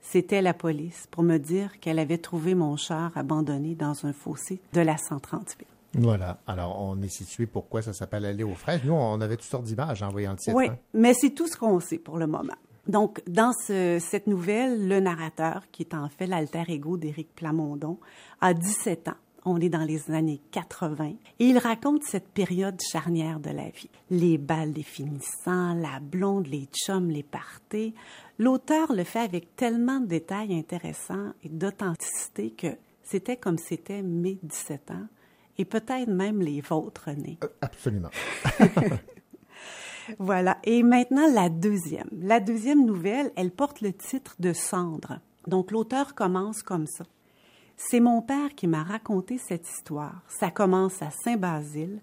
C'était la police pour me dire qu'elle avait trouvé mon char abandonné dans un fossé de la 138. Voilà. Alors, on est situé pourquoi ça s'appelle Aller aux fraises? Nous, on avait toutes sortes d'images en voyant le titre. Oui, hein. mais c'est tout ce qu'on sait pour le moment. Donc, dans ce- cette nouvelle, le narrateur, qui est en fait l'alter ego d'Éric Plamondon, a 17 ans. On est dans les années 80 et il raconte cette période charnière de la vie. Les balles des finissants, la blonde, les chums, les parties. L'auteur le fait avec tellement de détails intéressants et d'authenticité que c'était comme c'était mes 17 ans et peut-être même les vôtres, René. Absolument. Voilà. Et maintenant, la deuxième. La deuxième nouvelle, elle porte le titre de Cendre. Donc, l'auteur commence comme ça. C'est mon père qui m'a raconté cette histoire. Ça commence à Saint-Basile,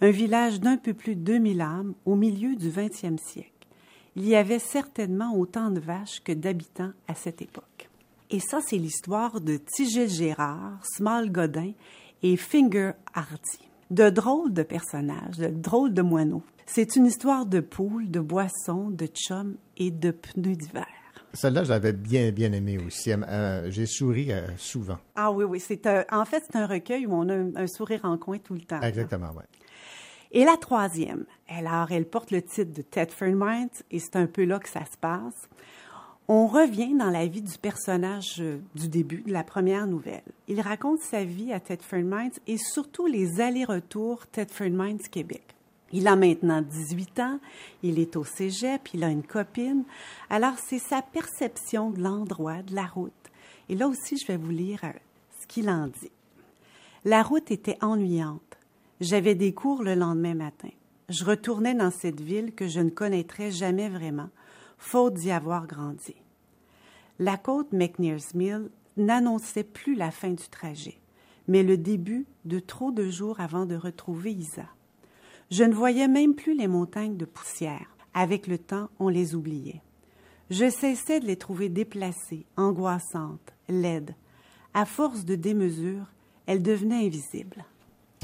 un village d'un peu plus de 2000 âmes au milieu du 20e siècle. Il y avait certainement autant de vaches que d'habitants à cette époque. Et ça, c'est l'histoire de Tigil Gérard, Small Godin et Finger Hardy. De drôles de personnages, de drôles de moineaux. C'est une histoire de poules, de boissons, de chums et de pneus d'hiver. Celle-là, je l'avais bien, bien aimée aussi. Euh, J'ai souri euh, souvent. Ah oui, oui. C'est un- en fait, c'est un recueil où on a un, un sourire en coin tout le temps. Exactement, oui. Et la troisième, alors, elle porte le titre de Tedford Mines et c'est un peu là que ça se passe. On revient dans la vie du personnage euh, du début de la première nouvelle. Il raconte sa vie à Tedford Mines et surtout les allers-retours Tedford Mines Québec. Il a maintenant 18 ans, il est au cégep, il a une copine. Alors, c'est sa perception de l'endroit, de la route. Et là aussi, je vais vous lire euh, ce qu'il en dit. La route était ennuyante. J'avais des cours le lendemain matin. Je retournais dans cette ville que je ne connaîtrais jamais vraiment, faute d'y avoir grandi. La côte McNears Mill n'annonçait plus la fin du trajet, mais le début de trop de jours avant de retrouver Isa. Je ne voyais même plus les montagnes de poussière. Avec le temps, on les oubliait. Je cessais de les trouver déplacées, angoissantes, laides. À force de démesure, elles devenaient invisibles.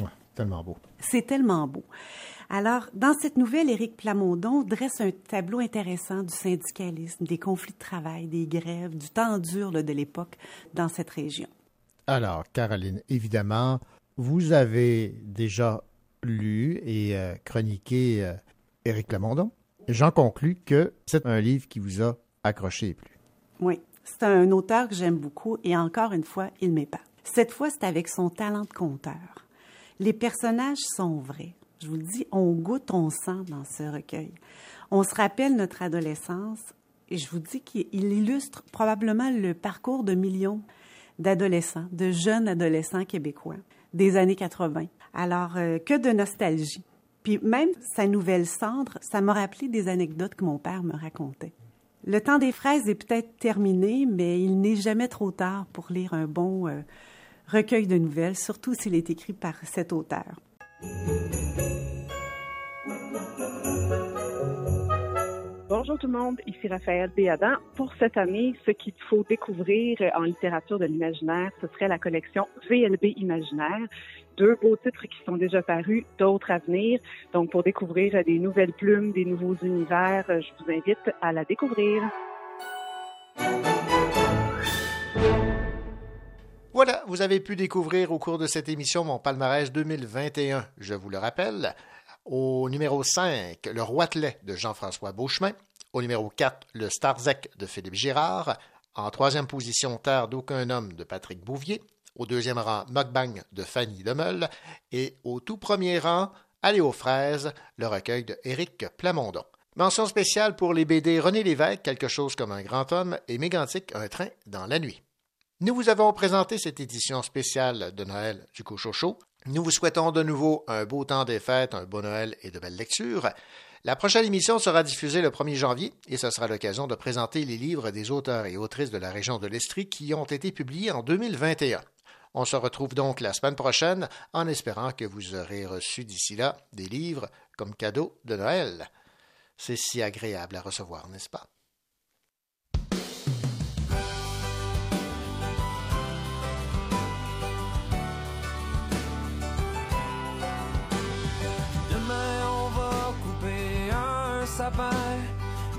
Ouais, tellement beau. C'est tellement beau. Alors, dans cette nouvelle, Éric Plamondon dresse un tableau intéressant du syndicalisme, des conflits de travail, des grèves, du temps dur là, de l'époque dans cette région. Alors, Caroline, évidemment, vous avez déjà lu et euh, chroniqué euh, Éric Lamondon. J'en conclus que c'est un livre qui vous a accroché et plu. Oui, c'est un auteur que j'aime beaucoup et encore une fois, il m'épate. Cette fois, c'est avec son talent de conteur. Les personnages sont vrais. Je vous le dis, on goûte, on sent dans ce recueil. On se rappelle notre adolescence et je vous dis qu'il illustre probablement le parcours de millions d'adolescents, de jeunes adolescents québécois des années 80. Alors, euh, que de nostalgie. Puis même sa nouvelle cendre, ça m'a rappelé des anecdotes que mon père me racontait. Le temps des fraises est peut-être terminé, mais il n'est jamais trop tard pour lire un bon euh, recueil de nouvelles, surtout s'il est écrit par cet auteur. Bonjour tout le monde, ici Raphaël Béadan. Pour cette année, ce qu'il faut découvrir en littérature de l'imaginaire, ce serait la collection VLB Imaginaire. Deux beaux titres qui sont déjà parus, d'autres à venir. Donc, pour découvrir des nouvelles plumes, des nouveaux univers, je vous invite à la découvrir. Voilà, vous avez pu découvrir au cours de cette émission mon palmarès 2021. Je vous le rappelle, au numéro 5, Le Roitelet de Jean-François Beauchemin. Au numéro 4, Le Starzec de Philippe Girard. En troisième position, Terre d'aucun homme de Patrick Bouvier. Au deuxième rang, Mukbang de Fanny Lemeul. Et au tout premier rang, Aller aux fraises, le recueil de Éric Plamondon. Mention spéciale pour les BD René Lévesque, quelque chose comme un grand homme, et Mégantic, un train dans la nuit. Nous vous avons présenté cette édition spéciale de Noël du Cochocho. Nous vous souhaitons de nouveau un beau temps des fêtes, un beau Noël et de belles lectures. La prochaine émission sera diffusée le 1er janvier et ce sera l'occasion de présenter les livres des auteurs et autrices de la région de l'Estrie qui ont été publiés en 2021. On se retrouve donc la semaine prochaine en espérant que vous aurez reçu d'ici là des livres comme cadeau de Noël. C'est si agréable à recevoir, n'est-ce pas?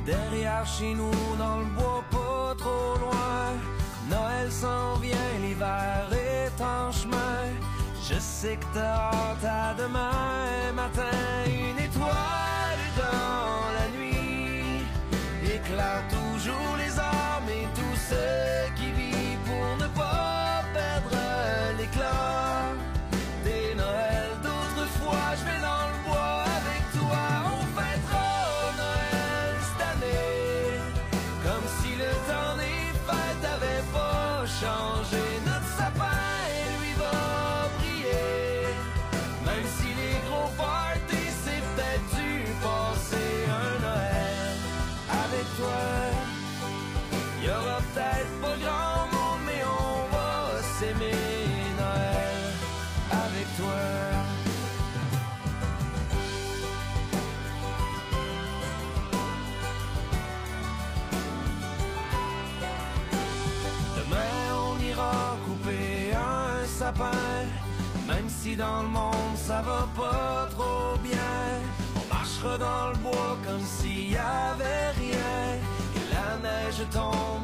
Derrière chez nous, dans le bois, pas trop loin. Noël s'en vient, l'hiver est en chemin. Je sais que t'as hâte à demain matin. Une Dans le monde ça va pas trop bien. On marchera dans le bois comme s'il y avait rien. Et la neige tombe